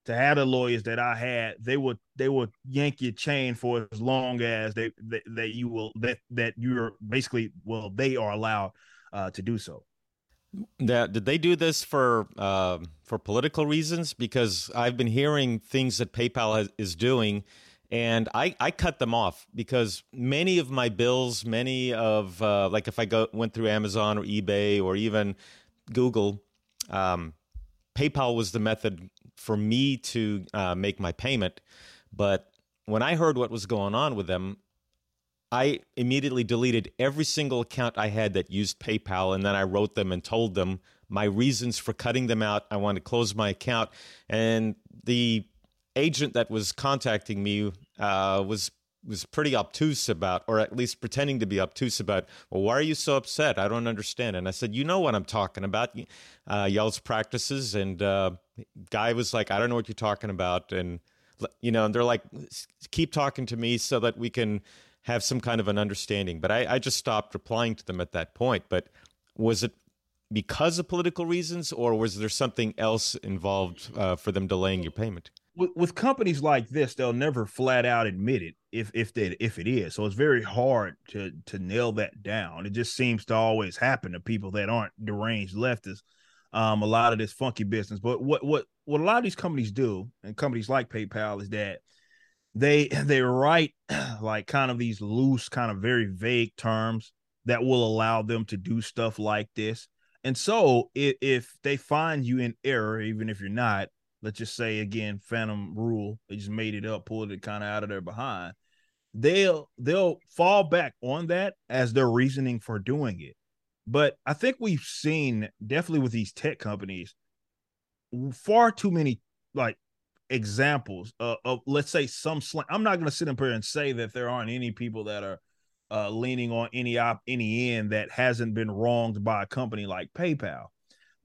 to have the lawyers that i had they would they would yank your chain for as long as they that, that you will that that you're basically well they are allowed uh, to do so that did they do this for uh, for political reasons? Because I've been hearing things that PayPal has, is doing, and I, I cut them off because many of my bills, many of uh, like if I go went through Amazon or eBay or even Google, um, PayPal was the method for me to uh, make my payment. But when I heard what was going on with them, I immediately deleted every single account I had that used PayPal, and then I wrote them and told them my reasons for cutting them out. I want to close my account, and the agent that was contacting me uh, was was pretty obtuse about, or at least pretending to be obtuse about. Well, why are you so upset? I don't understand. And I said, you know what I'm talking about, uh, y'all's practices. And uh, guy was like, I don't know what you're talking about, and you know, and they're like, keep talking to me so that we can have some kind of an understanding. But I, I just stopped replying to them at that point. But was it because of political reasons, or was there something else involved uh, for them delaying your payment? With, with, companies like this, they'll never flat out admit it if if they if it is. So it's very hard to to nail that down. It just seems to always happen to people that aren't deranged leftists. Um, a lot of this funky business. But what what what a lot of these companies do, and companies like PayPal, is that they they write like kind of these loose, kind of very vague terms that will allow them to do stuff like this. And so if, if they find you in error, even if you're not, let's just say again, phantom rule, they just made it up, pulled it kind of out of their behind. They'll they'll fall back on that as their reasoning for doing it. But I think we've seen definitely with these tech companies far too many like examples of, of let's say some slang. I'm not going to sit up here and say that there aren't any people that are uh, leaning on any op any end that hasn't been wronged by a company like PayPal.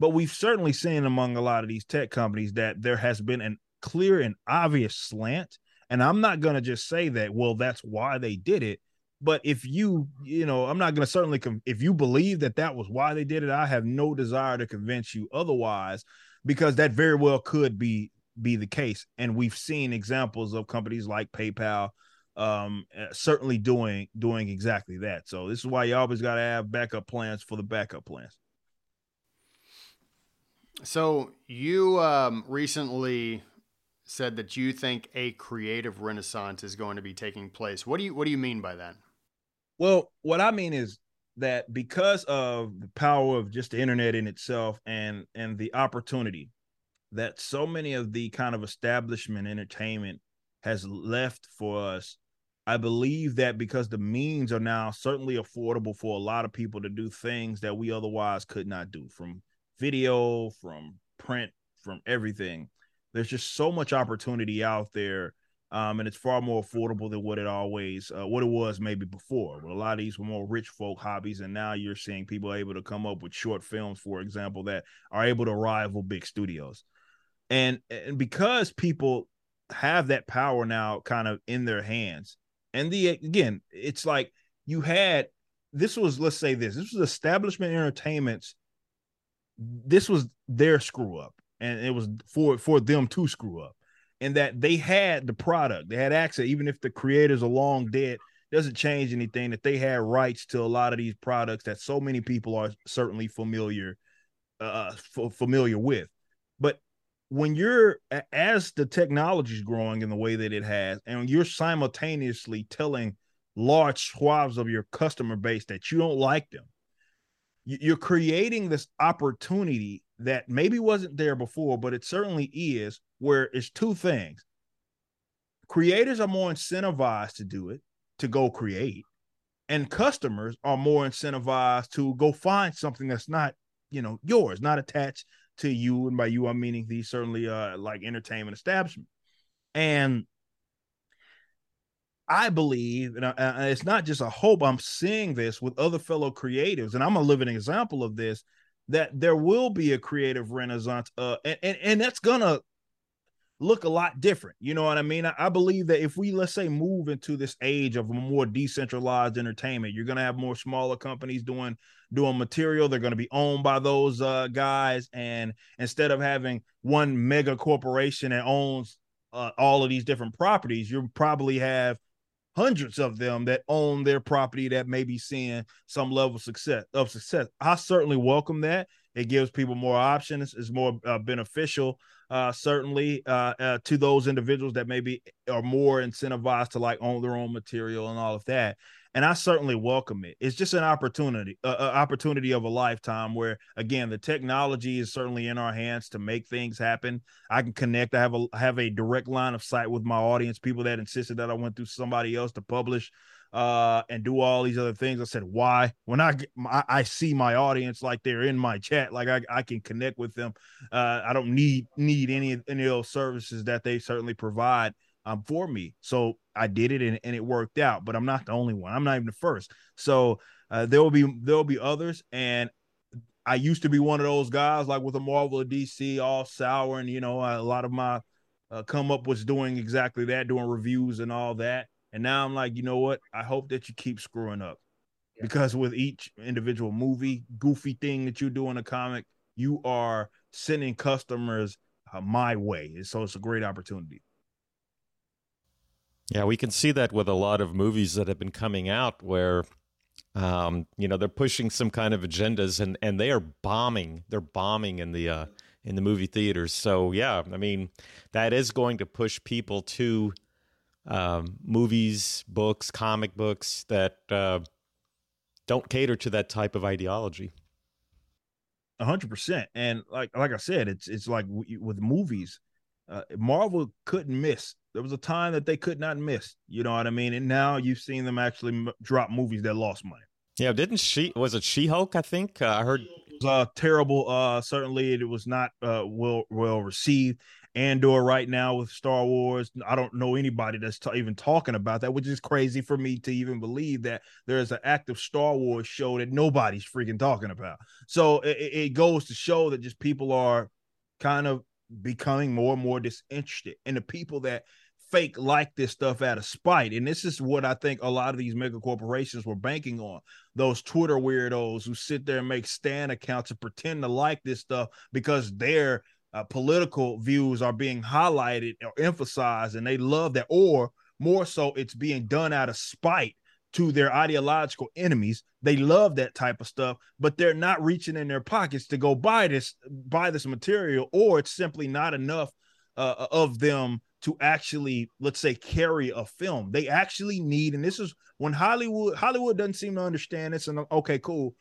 But we've certainly seen among a lot of these tech companies that there has been a clear and obvious slant. And I'm not going to just say that, well, that's why they did it. But if you, you know, I'm not going to certainly, com- if you believe that that was why they did it, I have no desire to convince you otherwise, because that very well could be be the case. And we've seen examples of companies like PayPal um uh, certainly doing doing exactly that so this is why you always got to have backup plans for the backup plans so you um, recently said that you think a creative renaissance is going to be taking place. What do you what do you mean by that? Well what i mean is that because of the power of just the internet in itself and and the opportunity that so many of the kind of establishment entertainment has left for us I believe that because the means are now certainly affordable for a lot of people to do things that we otherwise could not do from video, from print, from everything. There's just so much opportunity out there. Um, and it's far more affordable than what it always uh, what it was maybe before. But a lot of these were more rich folk hobbies, and now you're seeing people able to come up with short films, for example, that are able to rival big studios. And and because people have that power now kind of in their hands, and the again, it's like you had this was let's say this this was establishment entertainment's this was their screw up and it was for for them to screw up and that they had the product they had access even if the creators are long dead doesn't change anything that they had rights to a lot of these products that so many people are certainly familiar uh f- familiar with. But when you're as the technology is growing in the way that it has, and you're simultaneously telling large swaths of your customer base that you don't like them, you're creating this opportunity that maybe wasn't there before, but it certainly is. Where it's two things: creators are more incentivized to do it, to go create, and customers are more incentivized to go find something that's not, you know, yours, not attached to you, and by you I'm meaning these certainly uh like entertainment establishment. And I believe, and, I, and it's not just a hope. I'm seeing this with other fellow creatives, and I'm a living example of this. That there will be a creative renaissance, uh, and and, and that's gonna look a lot different. You know what I mean? I, I, believe that if we let's say move into this age of more decentralized entertainment, you're gonna have more smaller companies doing doing material. They're gonna be owned by those uh, guys, and instead of having one mega corporation that owns uh, all of these different properties, you probably have hundreds of them that own their property that may be seeing some level of success of success. I certainly welcome that. It gives people more options. It's more uh, beneficial uh, certainly uh, uh, to those individuals that maybe are more incentivized to like own their own material and all of that. And I certainly welcome it. It's just an opportunity, uh, opportunity of a lifetime where, again, the technology is certainly in our hands to make things happen. I can connect. I have a have a direct line of sight with my audience. People that insisted that I went through somebody else to publish uh, and do all these other things. I said, why? When I, I, I see my audience like they're in my chat, like I, I can connect with them. Uh, I don't need need any any of those services that they certainly provide um for me. So I did it and, and it worked out. But I'm not the only one. I'm not even the first. So uh, there will be there will be others, and I used to be one of those guys like with a Marvel or DC, all sour, and you know a lot of my uh, come up was doing exactly that, doing reviews and all that. And now I'm like, you know what? I hope that you keep screwing up yeah. because with each individual movie, goofy thing that you do in a comic, you are sending customers uh, my way. and So it's a great opportunity. Yeah, we can see that with a lot of movies that have been coming out where um, you know, they're pushing some kind of agendas and and they are bombing. They're bombing in the uh in the movie theaters. So yeah, I mean, that is going to push people to um, movies, books, comic books that uh, don't cater to that type of ideology. Hundred percent, and like like I said, it's it's like with movies, uh, Marvel couldn't miss. There was a time that they could not miss. You know what I mean? And now you've seen them actually m- drop movies that lost money. Yeah, didn't she? Was it She Hulk? I think uh, I heard. It was, uh, terrible. Uh, certainly, it was not uh, well well received. Andor right now with Star Wars. I don't know anybody that's t- even talking about that, which is crazy for me to even believe that there's an active Star Wars show that nobody's freaking talking about. So it, it goes to show that just people are kind of becoming more and more disinterested. And the people that fake like this stuff out of spite. And this is what I think a lot of these mega corporations were banking on. Those Twitter weirdos who sit there and make stand accounts and pretend to like this stuff because they're uh, political views are being highlighted or emphasized, and they love that. Or More so, it's being done out of spite to their ideological enemies. They love that type of stuff, but they're not reaching in their pockets to go buy this buy this material, or it's simply not enough uh, of them to actually, let's say, carry a film. They actually need, and this is when Hollywood Hollywood doesn't seem to understand this. And okay, cool.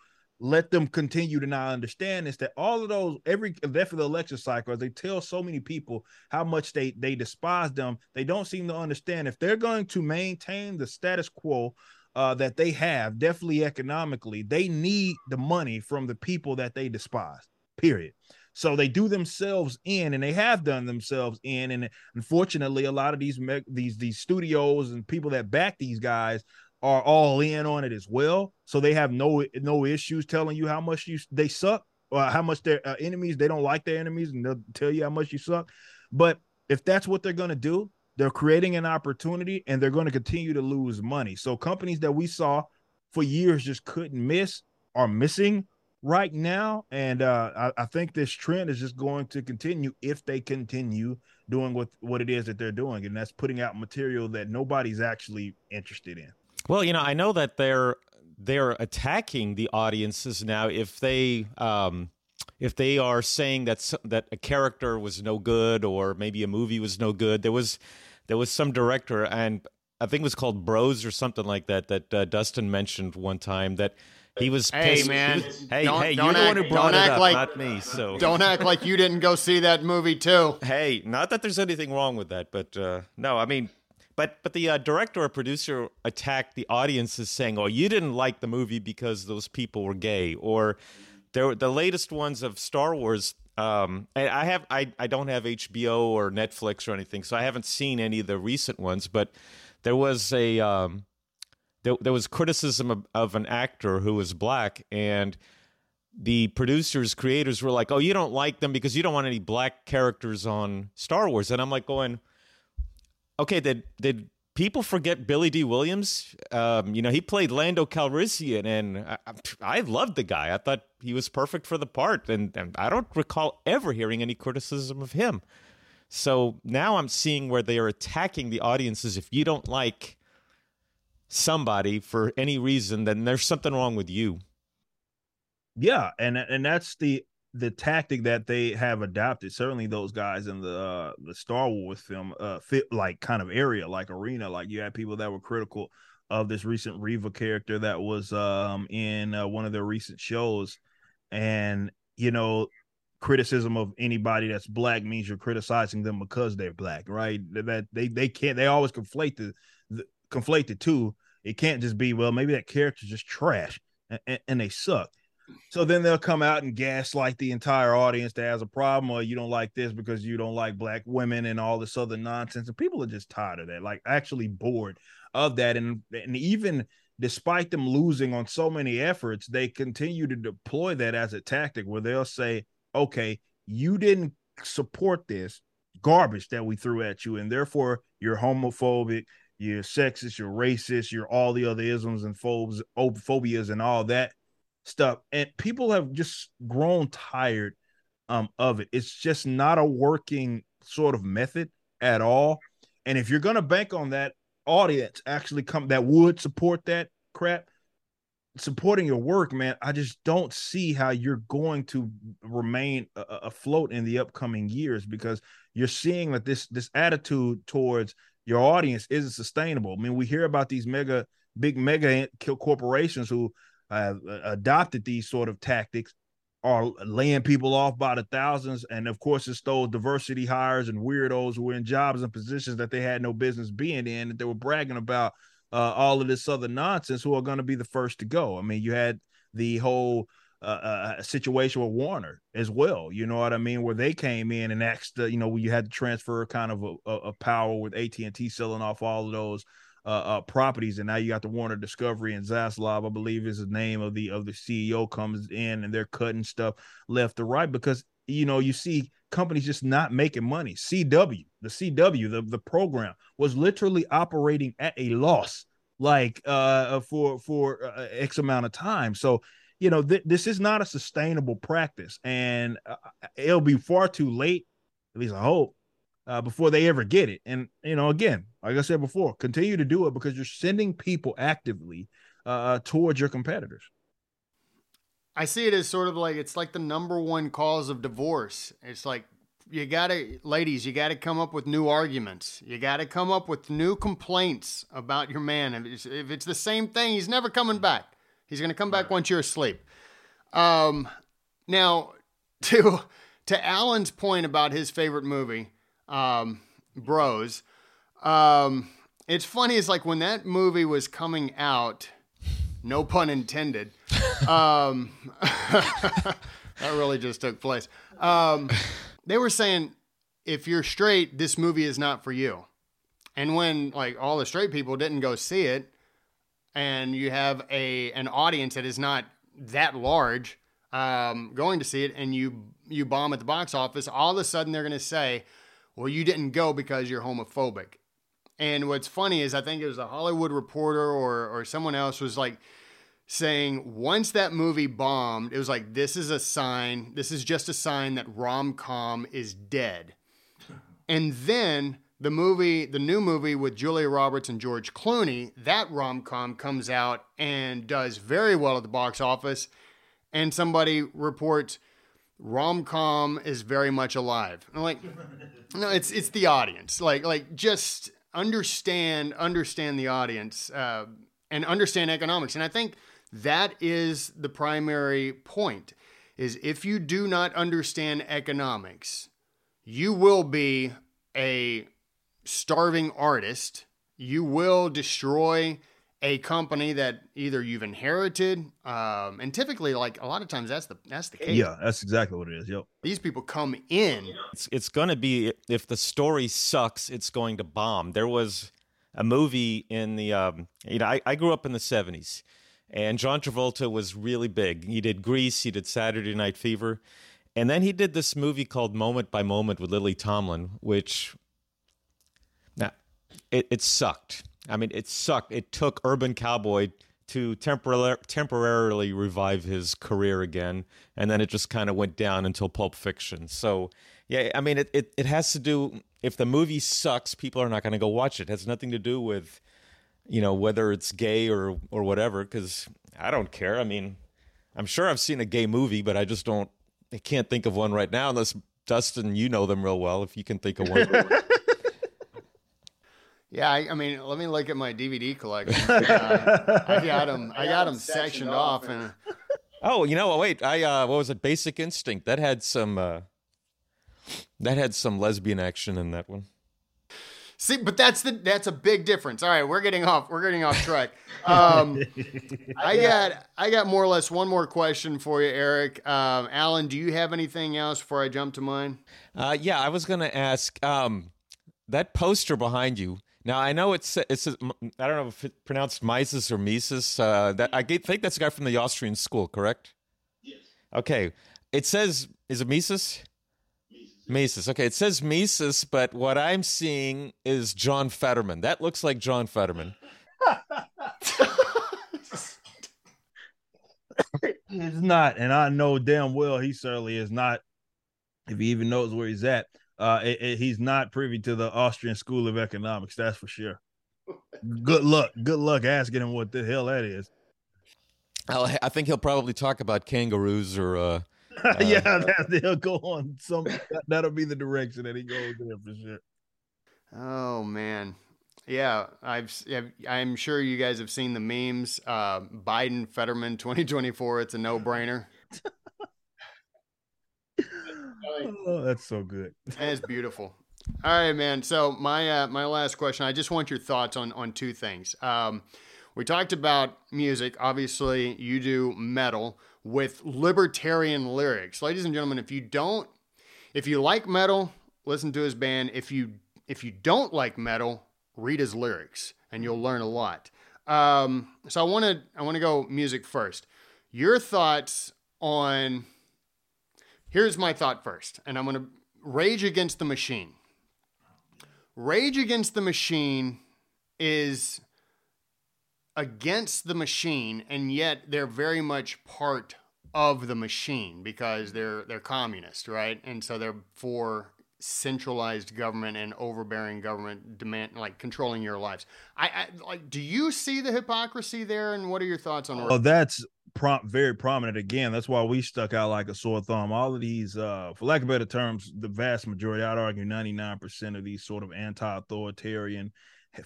Let them continue to not understand this. That all of those every after the election cycle, they tell so many people how much they they despise them. They don't seem to understand if they're going to maintain the status quo uh, that they have, definitely economically, they need the money from the people that they despise. Period. So they do themselves in, and they have done themselves in. And unfortunately, a lot of these these these studios and people that back these guys are all in on it as well. So they have no no issues telling you how much you they suck or how much their uh, enemies they don't like their enemies, and they'll tell you how much you suck. But if that's what they're gonna do, they're creating an opportunity, and they're going to continue to lose money. So companies that we saw for years just couldn't miss are missing right now. And uh, I, I, think this trend is just going to continue if they continue doing what, what it is that they're doing. And that's putting out material that nobody's actually interested in. Well, you know, I know that they're they're attacking the audiences now if they um if they are saying that that a character was no good or maybe a movie was no good. There was there was some director and I think it was called Bros or something like that that uh, Dustin mentioned one time that he was hey pissed. man, was, hey don't, hey, don't you're act, the one who brought it up, like, not me. So don't act like you didn't go see that movie too. Hey, not that there's anything wrong with that, but uh, no, I mean, but but the uh, director or producer attacked the audiences saying, "Oh, you didn't like the movie because those people were gay," or there the latest ones of Star Wars. Um, and I have I I don't have HBO or Netflix or anything, so I haven't seen any of the recent ones, but there was a um, there, there was criticism of, of an actor who was black and the producers creators were like oh you don't like them because you don't want any black characters on star wars. And i'm like going okay did did people forget Billy Dee Williams um, you know he played lando calrissian and I, I, loved the guy i thought he was perfect for the part and, and i don't recall ever hearing any criticism of him so now i'm seeing where they are attacking the audiences if you don't like somebody for any reason, then there's something wrong with you. Yeah, and and that's the the tactic that they have adopted. Certainly, those guys in the uh, the Star Wars film uh, fit like kind of area, like arena. Like you had people that were critical of this recent Reva character that was um, in uh, one of their recent shows, and you know criticism of anybody that's black means you're criticizing them because they're black, right? That they they can't they always conflate the, the conflate the two. It can't just be, well, maybe that character's just trash and, and, and, they suck. So then they'll come out and gaslight the entire audience that has a problem, or you don't like this because you don't like black women and all this other nonsense. And people are just tired of that, like actually bored of that. And and even despite them losing on so many efforts, they continue to deploy that as a tactic where they'll say, okay, you didn't support this garbage that we threw at you, and therefore you're homophobic, you're sexist, you're racist, you're all the other isms and phobes, phobias and all that stuff. And people have just grown tired um, of it. It's just not a working sort of method at all. And if you're gonna bank on that audience actually come that would support that crap, supporting your work, man, I just don't see how you're going to remain afloat in the upcoming years because you're seeing that this this attitude towards your audience isn't sustainable. I mean, we hear about these mega, big mega corporations who have uh, adopted these sort of tactics are laying people off by the thousands. And of course, it's those diversity hires and weirdos who were in jobs and positions that they had no business being in, that they were bragging about uh, all of this other nonsense who are going to be the first to go. I mean, you had the whole uh, a situation with Warner as well. You know what I mean? Where they came in and asked, uh, you know, you had to transfer kind of a, a power with AT and T selling off all of those uh, uh, properties, and now you got the Warner Discovery and Zaslav, I believe, is the name of the of the CEO comes in, and they're cutting stuff left to right because you know you see companies just not making money. CW, the CW, the the program was literally operating at a loss, like uh for for uh, X amount of time. So you know, th- this is not a sustainable practice, and uh, it'll be far too late. At least I hope uh, before they ever get it. And you know, again, like I said before, continue to do it because you're sending people actively uh, towards your competitors. I see it as sort of like it's like the number one cause of divorce. It's like you gotta, ladies, you gotta come up with new arguments. You gotta come up with new complaints about your man. If it's, if it's the same thing, he's never coming back. He's gonna come back once you're asleep. Um, now to to Alan's point about his favorite movie, um, Bros. Um, it's funny. It's like when that movie was coming out. No pun intended. Um, that really just took place. Um, they were saying if you're straight, this movie is not for you. And when like all the straight people didn't go see it, and you have a an audience that is not that large um, going to see it, and you you bomb at the box office, all of a sudden they're going to say, "Well, you didn't go because you're homophobic." And what's funny is I think it was a Hollywood Reporter or or someone else was like saying once that movie bombed, it was like this is a sign, this is just a sign that rom-com is dead. And then the movie, the new movie with Julia Roberts and George Clooney, that rom-com comes out and does very well at the box office and somebody reports rom-com is very much alive. I'm like no, it's it's the audience. Like like just understand understand the audience uh, and understand economics. And I think that is the primary point is if you do not understand economics, you will be a starving artist. You will destroy a company that either you've inherited, um, and typically, like a lot of times, that's the that's the case. Yeah, that's exactly what it is. Yep. These people come in. It's it's going to be if the story sucks, it's going to bomb. There was a movie in the um, you know I, I grew up in the seventies, and John Travolta was really big. He did Grease, he did Saturday Night Fever, and then he did this movie called Moment by Moment with Lily Tomlin, which now it, it sucked. I mean, it sucked. It took Urban Cowboy to temporar- temporarily revive his career again, and then it just kind of went down until Pulp Fiction. So, yeah, I mean, it, it, it has to do, if the movie sucks, people are not going to go watch it. It has nothing to do with, you know, whether it's gay or, or whatever, because I don't care. I mean, I'm sure I've seen a gay movie, but I just don't, I can't think of one right now unless, Dustin, you know them real well, if you can think of one. Yeah, I, I, mean, let me look at my DVD collection. Uh, I got them. I got them sectioned off, and oh, you know, what? wait, I uh, what was it? Basic Instinct that had some uh, that had some lesbian action in that one. See, but that's the that's a big difference. All right, we're getting off we're getting off track. Um, I got I got more or less one more question for you, Eric. Um, Alan, do you have anything else before I jump to mine? Uh, yeah, I was going to ask um, that poster behind you now I know it's it's I don't know if it's pronounced Mises or Mises. Uh, that I think that's a guy from the Austrian school, correct? Yes. Okay. It says is it Mises? Mises. Mises. Okay. It says Mises, but what I'm seeing is John Fetterman. That looks like John Fetterman. it's not, and I know damn well he certainly is not. If he even knows where he's at uh, it, it, he's not privy to the Austrian School of Economics. That's for sure. Good luck. Good luck asking him what the hell that is. I think he'll probably talk about kangaroos or. Uh, yeah, uh, that, he'll go on some. That, will be the direction that he goes in for sure. Oh man, yeah, I've I'm sure you guys have seen the memes. Uh, Biden Fetterman 2024. It's a no brainer. oh, that's so good. That's beautiful. All right, man. So my uh, my last question. I just want your thoughts on on two things. Um, we talked about music. Obviously, you do metal with libertarian lyrics, ladies and gentlemen. If you don't, if you like metal, listen to his band. If you if you don't like metal, read his lyrics, and you'll learn a lot. Um, so I want to I want to go music first. Your thoughts on Here's my thought first, and I'm going to Rage Against the Machine. Rage Against the Machine is against the machine, and yet they're very much part of the machine because they're they're communist, right? And so they're for centralized government and overbearing government demand like controlling your lives. I, I like do you see the hypocrisy there and what are your thoughts on Oh, that's prom- very prominent again. That's why we stuck out like a sore thumb. All of these, uh, for lack of better terms, the vast majority, I'd argue 99% of these sort of anti-authoritarian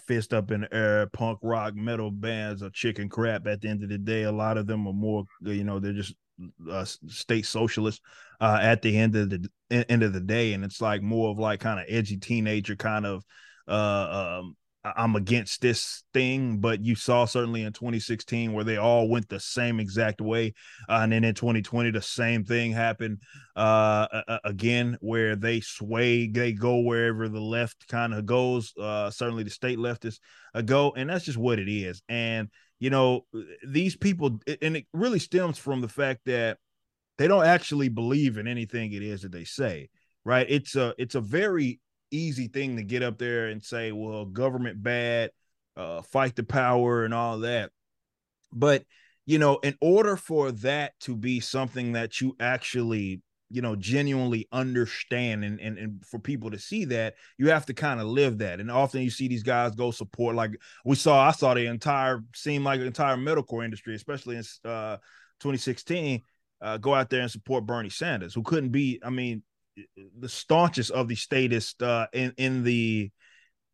fist up in the air punk rock metal bands are chicken crap at the end of the day. A lot of them are more, you know, they're just uh, state socialists uh, at the end of the end of the day, and it's like more of like kind of edgy teenager kind of uh, um, I'm against this thing, but you saw certainly in 2016 where they all went the same exact way, uh, and then in 2020 the same thing happened uh, again where they sway, they go wherever the left kind of goes. Uh, certainly the state leftists uh, go, and that's just what it is. And you know these people, and it really stems from the fact that they don't actually believe in anything it is that they say. Right? It's a it's a very easy thing to get up there and say, well, government bad, uh, fight the power and all that. But, you know, in order for that to be something that you actually, you know, genuinely understand and, and, and for people to see that, you have to kind of live that. And often you see these guys go support, like we saw, I saw the entire, seem like the entire metalcore industry, especially in uh, 2016, uh, go out there and support Bernie Sanders, who couldn't be, I mean, the staunchest of the statists uh, in in the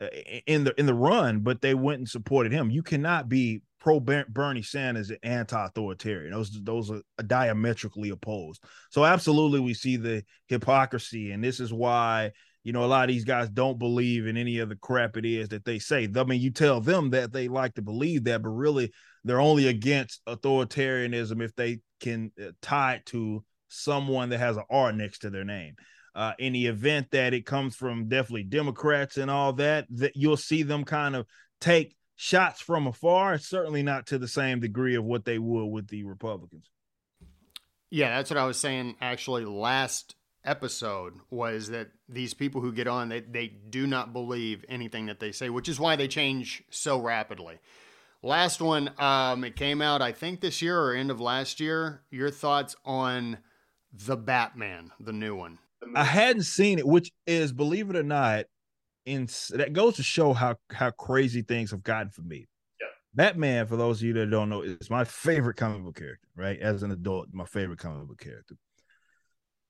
uh, in the in the run, but they went and supported him. You cannot be pro Bernie Sanders and anti-authoritarian. Those those are diametrically opposed. So absolutely, we see the hypocrisy, and this is why you know a lot of these guys don't believe in any of the crap it is that they say. I mean, you tell them that they like to believe that, but really they're only against authoritarianism if they can uh, tie it to someone that has an R next to their name. Uh, in the event that it comes from definitely Democrats and all that, that you'll see them kind of take shots from afar, certainly not to the same degree of what they would with the Republicans. Yeah, that's what I was saying actually last episode was that these people who get on they, they do not believe anything that they say, which is why they change so rapidly. Last one, um, it came out I think this year or end of last year. Your thoughts on the Batman, the new one. I hadn't seen it, which is, believe it or not, in that goes to show how how crazy things have gotten for me. Yeah. Batman, for those of you that don't know, is my favorite comic book character. Right, as an adult, my favorite comic book character.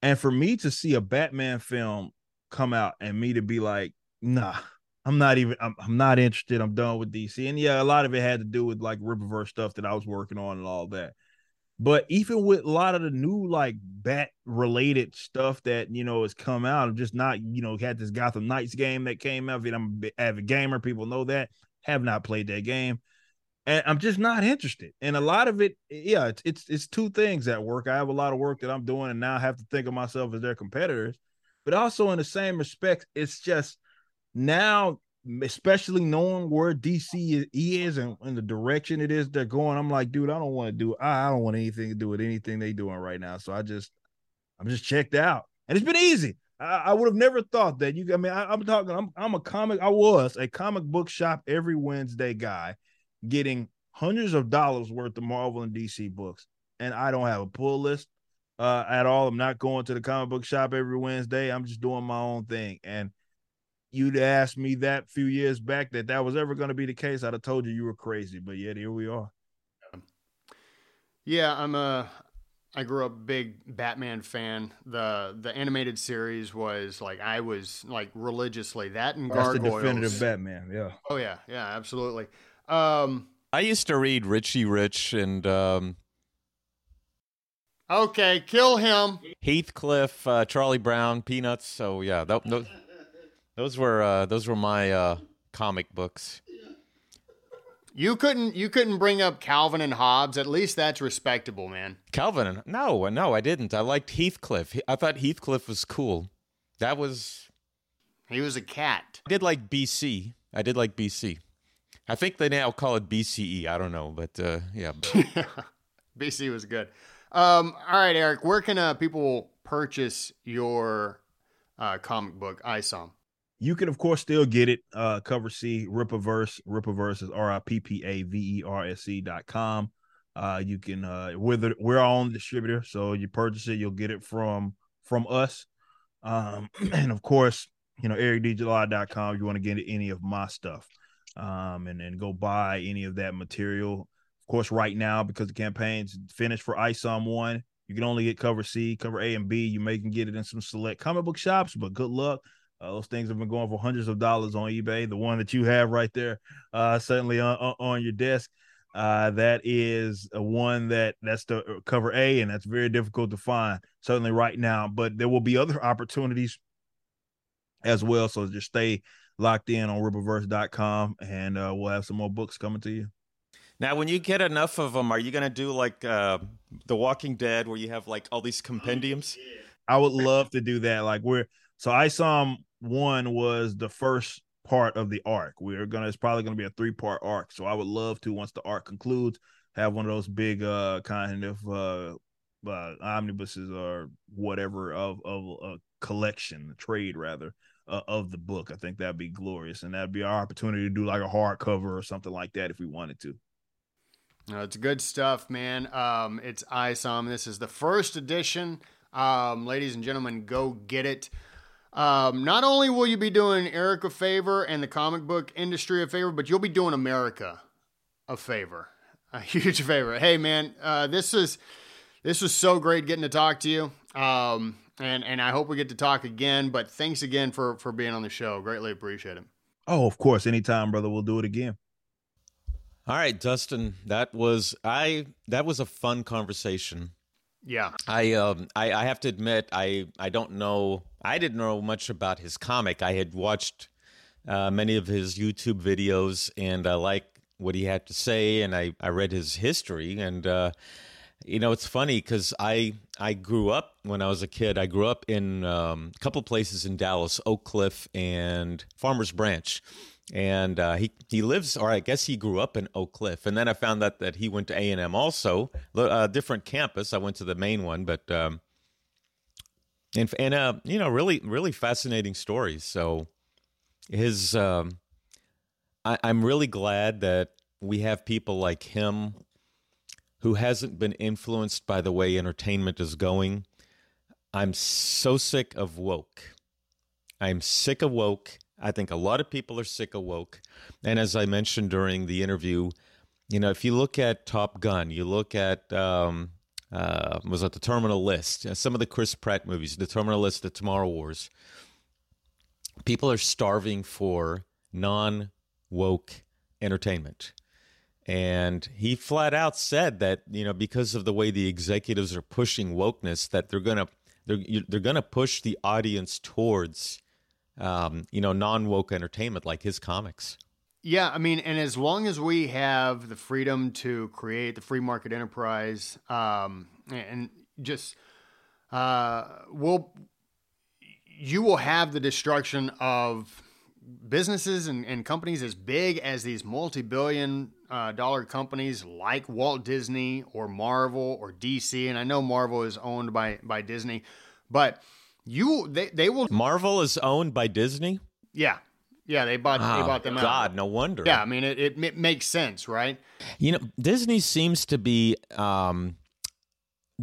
And for me to see a Batman film come out and me to be like, nah, I'm not even, I'm, I'm not interested. I'm done with DC. And yeah, a lot of it had to do with like Rippaverse stuff that I was working on and all that. But even with a lot of the new like bat related stuff that you know has come out, I'm just not you know had this Gotham Knights game that came out. I'm an avid gamer, people know that. Have not played that game, and I'm just not interested. And a lot of it, yeah, it's it's it's two things at work. I have a lot of work that I'm doing, and now I have to think of myself as their competitors. But also in the same respect, it's just now especially knowing where DC is and, and the direction it is they're going, I'm like, dude, I don't want to do I don't want anything to do with anything they doing right now. So I just I'm just checked out. And it's been easy. I, I would have never thought that you I mean I, am talking I'm I'm a comic I was a comic book shop every Wednesday guy getting hundreds of dollars worth of Marvel and DC books. And I don't have a pull list uh, at all. I'm not going to the comic book shop every Wednesday. I'm just doing my own thing. And you'd asked me that few years back that that was ever going to be the case, I'd have told you you were crazy. But yet here we are. Yeah, I'm a. I grew up big Batman fan. the The animated series was like I was like religiously that and That's Gargoyles. the definitive Batman. Yeah. Oh yeah, yeah, absolutely. Um, I used to read Richie Rich and. Um, okay, kill him. Heathcliff, uh, Charlie Brown, Peanuts. So yeah, that, those, those were uh, those were my uh, comic books. You couldn't you couldn't bring up Calvin and Hobbes. At least that's respectable, man. Calvin, no, no, I didn't. I liked Heathcliff. I thought Heathcliff was cool. That was. He was a cat. I did like BC. I did like BC. I think they now call it BCE. I don't know, but uh, yeah. BC was good. Um, all right, Eric. Where can uh, people purchase your uh, comic book, ISOM? You can, of course, still get it. Uh, cover C, Rippaverse. Rippaverse is R I P P A V E R S E dot com. Uh, you can, uh, we're, the, we're our own distributor. So you purchase it, you'll get it from from us. Um, and of course, you know, ericdjuly.com if you want to get any of my stuff. Um, and then go buy any of that material. Of course, right now, because the campaign's finished for ISOM 1, you can only get cover C, cover A, and B. You may can get it in some select comic book shops, but good luck. Uh, those things have been going for hundreds of dollars on eBay. The one that you have right there, uh, certainly on, on your desk, uh, that is a one that that's the uh, cover A, and that's very difficult to find. Certainly right now, but there will be other opportunities as well. So just stay locked in on rippaverse.com, and uh, we'll have some more books coming to you. Now, when you get enough of them, are you going to do like uh, The Walking Dead, where you have like all these compendiums? I would love to do that. Like we're so ISOM one was the first part of the arc. We're gonna it's probably gonna be a three part arc. So I would love to once the arc concludes, have one of those big uh kind of uh, uh omnibuses or whatever of of a collection, trade rather. Uh, of the book, I think that'd be glorious, and that'd be our opportunity to do like a hardcover or something like that if we wanted to. No, it's good stuff, man. Um, it's ISOM. This is the first edition. Um, ladies and gentlemen, go get it. Um, not only will you be doing Eric a favor and the comic book industry a favor, but you'll be doing America a favor, a huge favor. Hey, man, uh, this is this was so great getting to talk to you. Um, and and I hope we get to talk again. But thanks again for for being on the show. Greatly appreciate it. Oh, of course, anytime, brother. We'll do it again. All right, Dustin. That was I. That was a fun conversation. Yeah. I um I, I have to admit I I don't know I didn't know much about his comic. I had watched uh, many of his YouTube videos and I like what he had to say and I I read his history and uh, you know it's funny because I I grew up when I was a kid. I grew up in um, a couple places in Dallas, Oak Cliff and Farmers Branch and uh, he he lives, or I guess he grew up in Oak Cliff. And then I found out that he went to A and M also, a uh, different campus. I went to the main one, but um, and and uh, you know, really really fascinating stories. So his, um, I, I'm really glad that we have people like him who hasn't been influenced by the way entertainment is going. I'm so sick of woke. I'm sick of woke. I think a lot of people are sick of woke. And as I mentioned during the interview, you know, if you look at Top Gun, you look at um, uh, was at the Terminal List, some of the Chris Pratt movies, the Terminal List, the Tomorrow Wars. People are starving for non woke entertainment. And he flat out said that you know because of the way the executives are pushing wokeness, that they're gonna they're they're gonna push the audience towards um, you know, non woke entertainment like his comics. Yeah, I mean, and as long as we have the freedom to create the free market enterprise, um, and just uh, we'll you will have the destruction of businesses and, and companies as big as these multi-billion uh, dollar companies like Walt Disney or Marvel or DC. And I know Marvel is owned by by Disney, but you they they will Marvel is owned by Disney? Yeah. Yeah, they bought oh, they bought them God, out. God, no wonder. Yeah, I mean it, it, it makes sense, right? You know, Disney seems to be um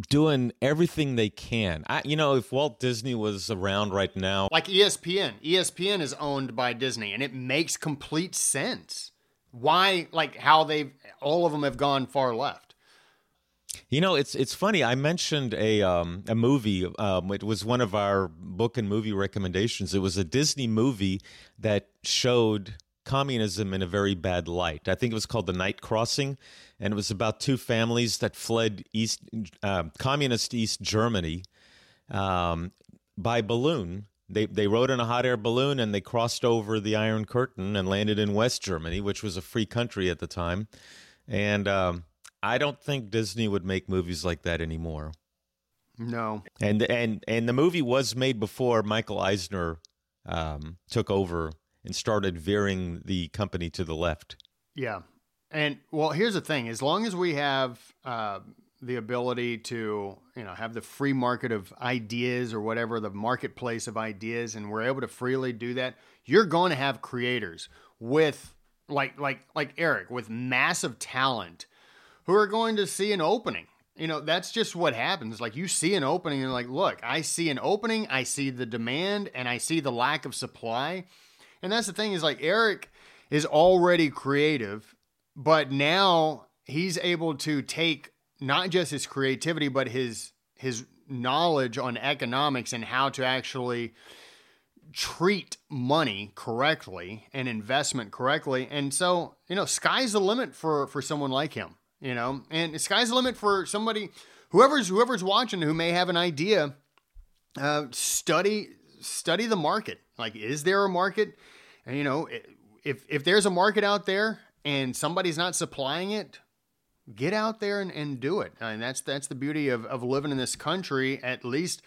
doing everything they can. I, you know, if Walt Disney was around right now, like ESPN, ESPN is owned by Disney, and it makes complete sense. Why, like, how they've all of them have gone far left. You know, it's it's funny. I mentioned a um, a movie. Um, it was one of our book and movie recommendations. It was a Disney movie that showed communism in a very bad light. I think it was called The Night Crossing, and it was about two families that fled East uh, communist East Germany um, by balloon. They they rode in a hot air balloon and they crossed over the Iron Curtain and landed in West Germany, which was a free country at the time, and. Um, I don't think Disney would make movies like that anymore. No. And and and the movie was made before Michael Eisner um, took over and started veering the company to the left. Yeah. And well, here's the thing: as long as we have uh, the ability to, you know, have the free market of ideas or whatever, the marketplace of ideas, and we're able to freely do that, you're going to have creators with, like, like, like Eric, with massive talent who are going to see an opening you know, that's just what happens. Like you see an opening and like, look, I see an opening, I see the demand, and I see the lack of supply. And that's the thing is like Eric is already creative, but now he's able to take not just his creativity, but his his knowledge on economics and how to actually treat money correctly and investment correctly. And so, you know, sky's the limit for for someone like him, you know. And sky's the limit for somebody whoever's whoever's watching who may have an idea uh, study study the market. Like is there a market? And you know, if if there's a market out there and somebody's not supplying it, get out there and, and do it. And that's that's the beauty of, of living in this country, at least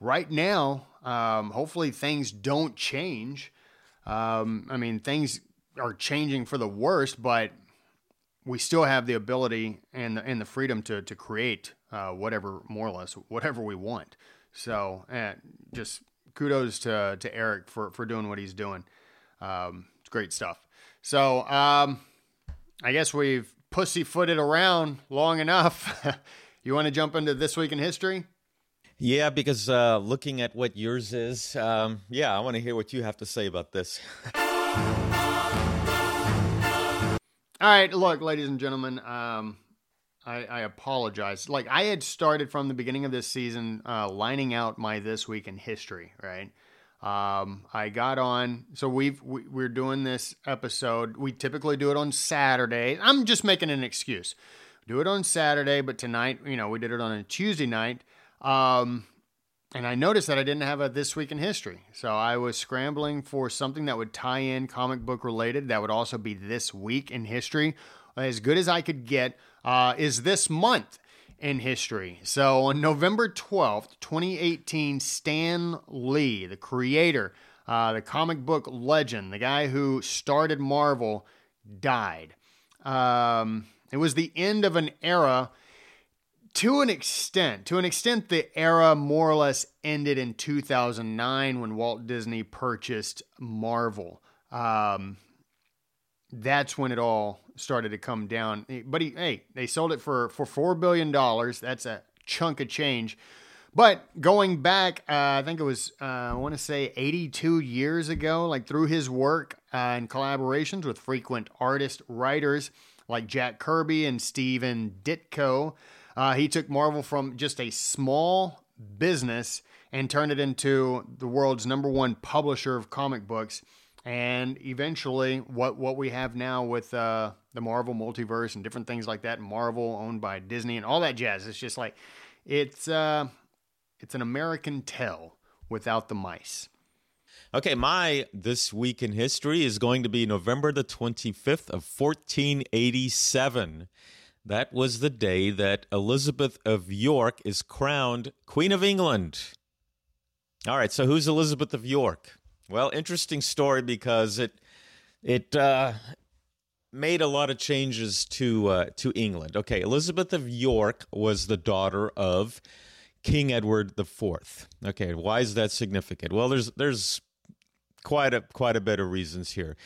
right now. Um, hopefully things don't change. Um, I mean, things are changing for the worst, but we still have the ability and the, and the freedom to, to create uh, whatever, more or less, whatever we want. So, eh, just kudos to, to Eric for, for doing what he's doing. Um, it's great stuff. So, um, I guess we've pussyfooted around long enough. you want to jump into this week in history? Yeah, because uh, looking at what yours is, um, yeah, I want to hear what you have to say about this. All right, look, ladies and gentlemen, um, I, I, apologize. Like I had started from the beginning of this season, uh, lining out my this week in history. Right, um, I got on. So we've we, we're doing this episode. We typically do it on Saturday. I'm just making an excuse. Do it on Saturday, but tonight, you know, we did it on a Tuesday night. Um, and I noticed that I didn't have a This Week in History. So I was scrambling for something that would tie in comic book related that would also be This Week in History. As good as I could get uh, is this month in history. So on November 12th, 2018, Stan Lee, the creator, uh, the comic book legend, the guy who started Marvel, died. Um, it was the end of an era to an extent, to an extent, the era more or less ended in 2009 when Walt Disney purchased Marvel. Um, that's when it all started to come down. But he, hey, they sold it for for four billion dollars. That's a chunk of change. But going back, uh, I think it was uh, I want to say 82 years ago, like through his work uh, and collaborations with frequent artist writers like Jack Kirby and Stephen Ditko. Uh, he took Marvel from just a small business and turned it into the world's number one publisher of comic books. And eventually, what, what we have now with uh, the Marvel multiverse and different things like that, Marvel owned by Disney and all that jazz, it's just like it's uh, it's an American tell without the mice. Okay, my this week in history is going to be November the 25th of 1487. That was the day that Elizabeth of York is crowned Queen of England. All right, so who's Elizabeth of York? Well, interesting story because it it uh, made a lot of changes to uh, to England. Okay, Elizabeth of York was the daughter of King Edward IV. Okay, why is that significant? Well, there's there's quite a quite a bit of reasons here.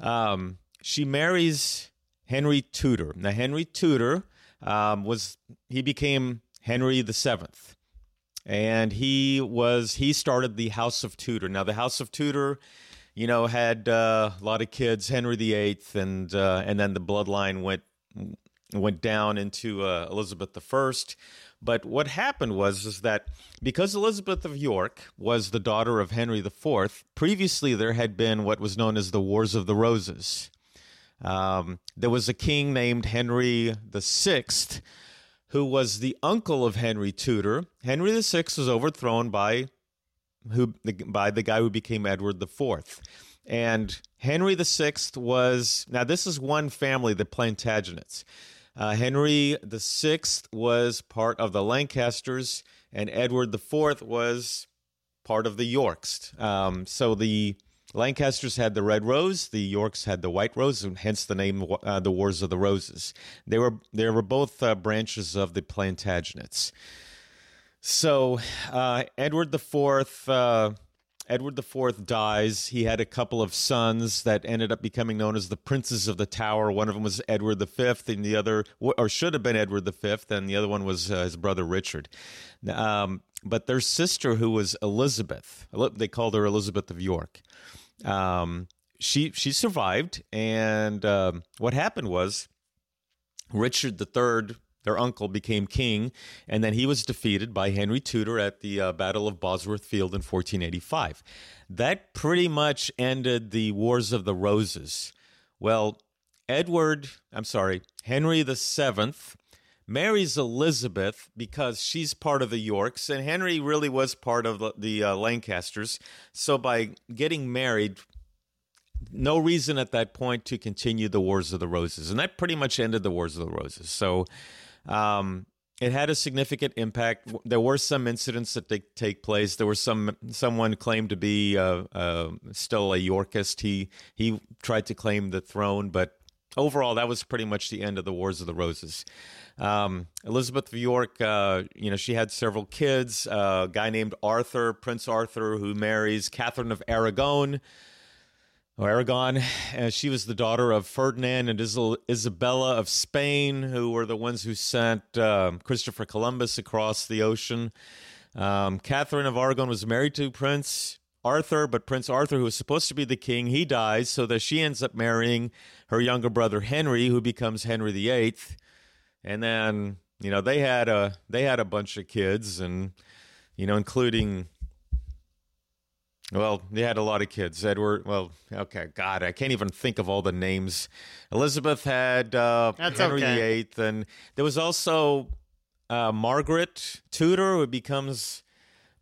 Um, she marries Henry Tudor. Now, Henry Tudor um, was he became Henry the Seventh, and he was he started the House of Tudor. Now, the House of Tudor, you know, had uh, a lot of kids, Henry the Eighth, and uh, and then the bloodline went went down into uh, Elizabeth the First. But what happened was is that because Elizabeth of York was the daughter of Henry IV, previously there had been what was known as the Wars of the Roses. Um, there was a king named Henry VI who was the uncle of Henry Tudor. Henry VI was overthrown by who by the guy who became Edward IV. And Henry VI was now this is one family, the Plantagenets. Uh, Henry VI was part of the Lancasters, and Edward IV was part of the Yorks. Um, so the Lancasters had the red rose, the Yorks had the white rose, and hence the name uh, the Wars of the Roses. They were they were both uh, branches of the Plantagenets. So uh, Edward IV uh, Edward IV dies. He had a couple of sons that ended up becoming known as the Princes of the Tower. One of them was Edward V, and the other, or should have been Edward V, and the other one was uh, his brother Richard. Um, but their sister, who was Elizabeth, they called her Elizabeth of York. Um, she she survived, and um, what happened was Richard III their uncle, became king, and then he was defeated by Henry Tudor at the uh, Battle of Bosworth Field in 1485. That pretty much ended the Wars of the Roses. Well, Edward, I'm sorry, Henry VII marries Elizabeth because she's part of the Yorks, and Henry really was part of the, uh, Lancasters. So by getting married, no reason at that point to continue the Wars of the Roses, and that pretty much ended the Wars of the Roses. So um, it had a significant impact. There were some incidents that did take place. There was some someone claimed to be uh, uh, still a Yorkist. He he tried to claim the throne, but overall, that was pretty much the end of the Wars of the Roses. Um, Elizabeth of York, uh, you know, she had several kids. a guy named Arthur, Prince Arthur, who marries Catherine of Aragon. Aragon. Uh, she was the daughter of Ferdinand and Isabella of Spain, who were the ones who sent uh, Christopher Columbus across the ocean. Um, Catherine of Aragon was married to Prince Arthur, but Prince Arthur, who was supposed to be the king, he dies, so that she ends up marrying her younger brother Henry, who becomes Henry VIII. And then, you know, they had a they had a bunch of kids, and you know, including well, they had a lot of kids. Edward, well, okay, God, I can't even think of all the names. Elizabeth had uh, Henry okay. VIII, and there was also uh, Margaret Tudor, who becomes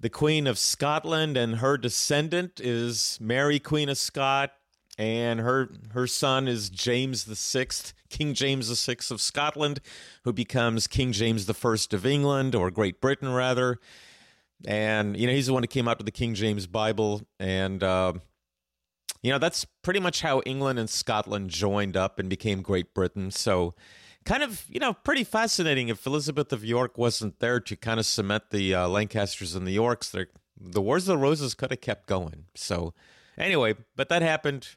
the Queen of Scotland, and her descendant is Mary, Queen of Scott, and her her son is James the Sixth, King James the Sixth of Scotland, who becomes King James the First of England, or Great Britain, rather and you know he's the one who came out with the King James Bible, and uh, you know that's pretty much how England and Scotland joined up and became Great Britain. So, kind of, you know, pretty fascinating. If Elizabeth of York wasn't there to kind of cement the uh, Lancasters and the Yorks, the Wars of the Roses could have kept going. So, anyway, but that happened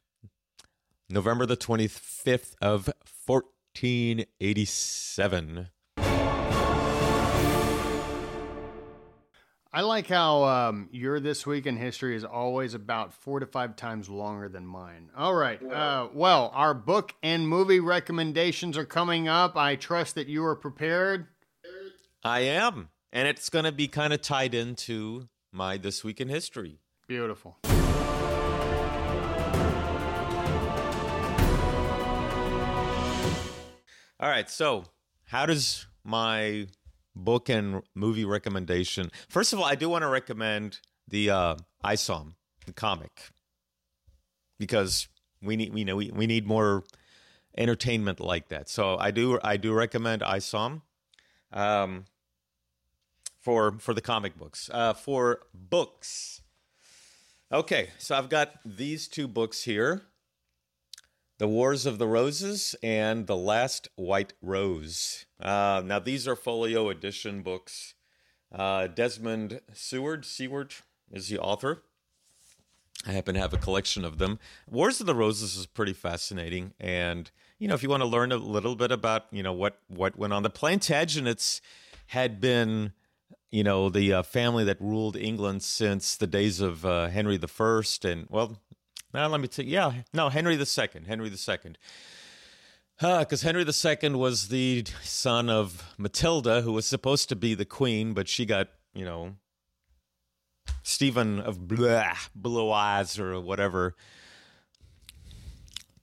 November the 25th of 1487. I like how um, your This Week in History is always about four to five times longer than mine. All right. Uh, well, our book and movie recommendations are coming up. I trust that you are prepared. I am. And it's going to be kind of tied into my This Week in History. Beautiful. All right. So, how does my book and movie recommendation. First of all, I do want to recommend the uh, ISOM, the comic, because we need we know we, we need more entertainment like that. So I do I do recommend ISOM um, for for the comic books. Uh, for books, okay. So I've got these two books here. The Wars of the Roses and The Last White Rose. Uh, now, these are folio edition books. Uh, Desmond Seward, Seward is the author. I happen to have a collection of them. Wars of the Roses is pretty fascinating, and you know, if you want to learn a little bit about you know what what went on, the Plantagenets had been you know the uh, family that ruled England since the days of uh, Henry I, and well, now let me tell you, yeah, no, Henry II, Henry II. Because uh, Henry II was the son of Matilda, who was supposed to be the queen, but she got, you know, Stephen of blah, Blue Eyes or whatever.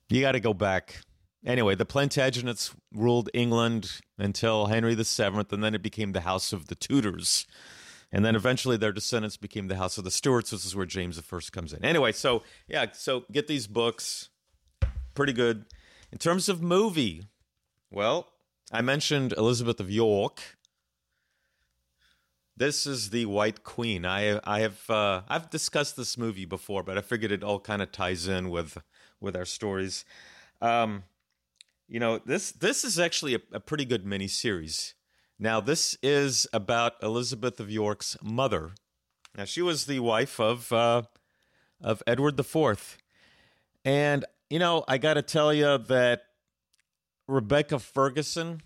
You got to go back. Anyway, the Plantagenets ruled England until Henry VII, and then it became the House of the Tudors. And then eventually their descendants became the House of the Stuarts. This is where James I comes in. Anyway, so yeah, so get these books. Pretty good. In terms of movie, well, I mentioned Elizabeth of York. This is the White Queen. I I have uh, I've discussed this movie before, but I figured it all kind of ties in with with our stories. Um, you know this this is actually a, a pretty good mini series. Now, this is about Elizabeth of York's mother. Now, she was the wife of uh, of Edward IV. And, you know, I got to tell you that Rebecca Ferguson,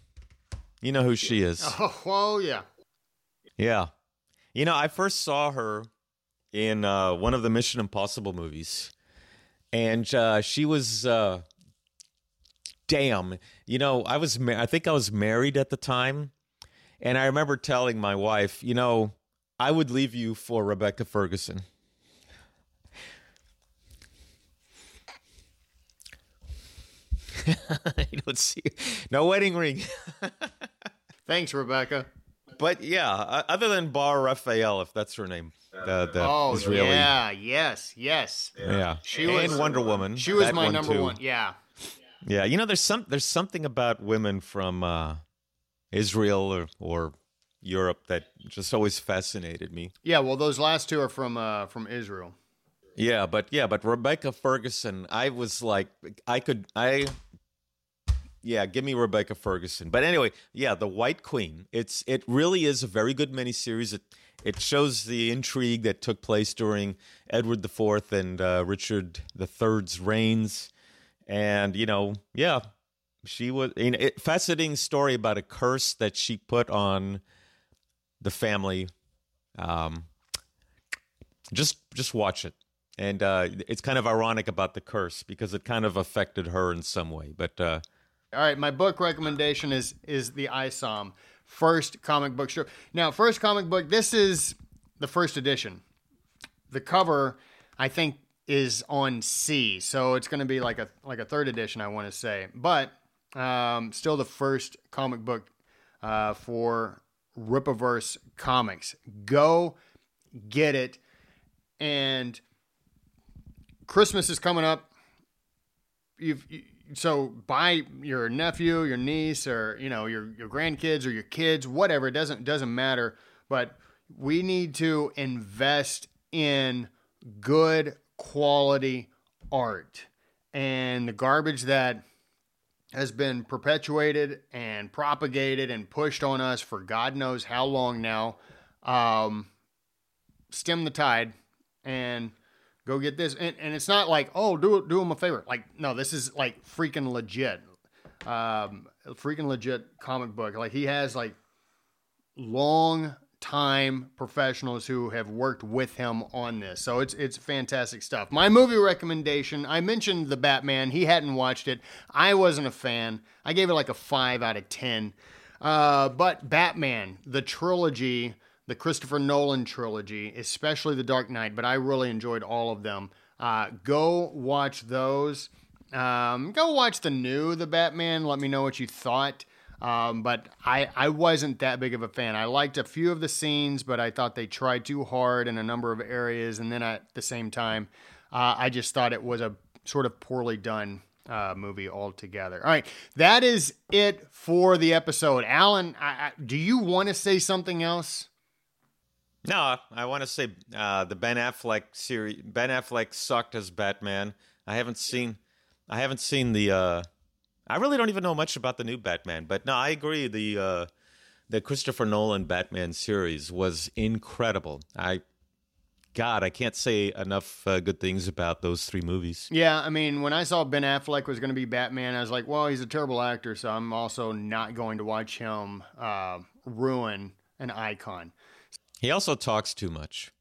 you know who she is. Oh, yeah. Yeah. You know, I first saw her in uh, one of the Mission Impossible movies. And uh, she was, uh, damn, you know, I was, ma- I think I was married at the time. And I remember telling my wife, you know, I would leave you for Rebecca Ferguson. you don't see no wedding ring. Thanks, Rebecca. But yeah, other than Bar Refaeli, if that's her name, the, the Oh, Israeli. yeah, yes, yes. Yeah, She and was- Wonder Woman. She was my one number too. one. Yeah. Yeah, you know, there's some there's something about women from uh, Israel or, or Europe that just always fascinated me. Yeah, well, those last two are from uh, from Israel. Yeah, but yeah, but Rebecca Ferguson, I was like, I could, I, yeah, give me Rebecca Ferguson. But anyway, yeah, the White Queen. It's it really is a very good miniseries. It it shows the intrigue that took place during Edward IV and uh, Richard III's reigns, and you know, yeah, she was. You know, it, fascinating story about a curse that she put on the family. Um, just just watch it and uh, it's kind of ironic about the curse because it kind of affected her in some way but uh, All right, my book recommendation is is the ISOM first comic book strip. Now, first comic book. This is the first edition. The cover, I think, is on C, so it's going to be like a like a third edition. I want to say, but um, still the first comic book uh, for Rippaverse Comics. Go get it, and Christmas is coming up you've you, so buy your nephew, your niece, or you know your your grandkids or your kids, whatever. It doesn't doesn't matter. But we need to invest in good quality art, and the garbage that has been perpetuated and propagated and pushed on us for God knows how long now. Um, stem the tide and go get this. And, and it's not like, oh, do do him a favor. Like, no, this is like freaking legit. Um, freaking legit comic book. Like he has like long time professionals who have worked with him on this. So it's it's fantastic stuff. My movie recommendation, I mentioned the Batman. He hadn't watched it. I wasn't a fan. I gave it like a 5 out of 10. Uh, but Batman, the trilogy, the Christopher Nolan trilogy, especially The Dark Knight, but I really enjoyed all of them. Uh, go watch those. Um, go watch the new The Batman. Let me know what you thought. Um, but I, I wasn't that big of a fan. I liked a few of the scenes, but I thought they tried too hard in a number of areas. And then at the same time, uh, I just thought it was a sort of poorly done uh, movie altogether. All right, that is it for the episode. Alan, I, I, do you want to say something else? No i want to say uh, the ben affleck series ben affleck sucked as batman. I haven't seen i haven't seen the uh, i really don't even know much about the new batman but no i agree the uh, the christopher nolan batman series was incredible. I god i can't say enough uh, good things about those three movies. Yeah, I mean, when I saw Ben Affleck was going to be Batman, I was like, well, he's a terrible actor, so I'm also not going to watch him uh, ruin an icon. He also talks too much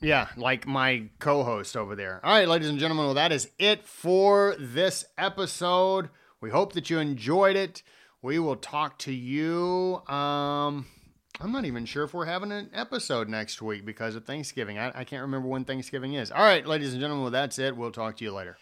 Yeah, like my co host over there. All right, ladies and gentlemen, well, that is it for this episode. We hope that you enjoyed it. We will talk to you. Um, I'm not even sure if we're having an episode next week because of Thanksgiving. I, I can't remember when Thanksgiving is. All right, ladies and gentlemen, well, that's it. We'll talk to you later.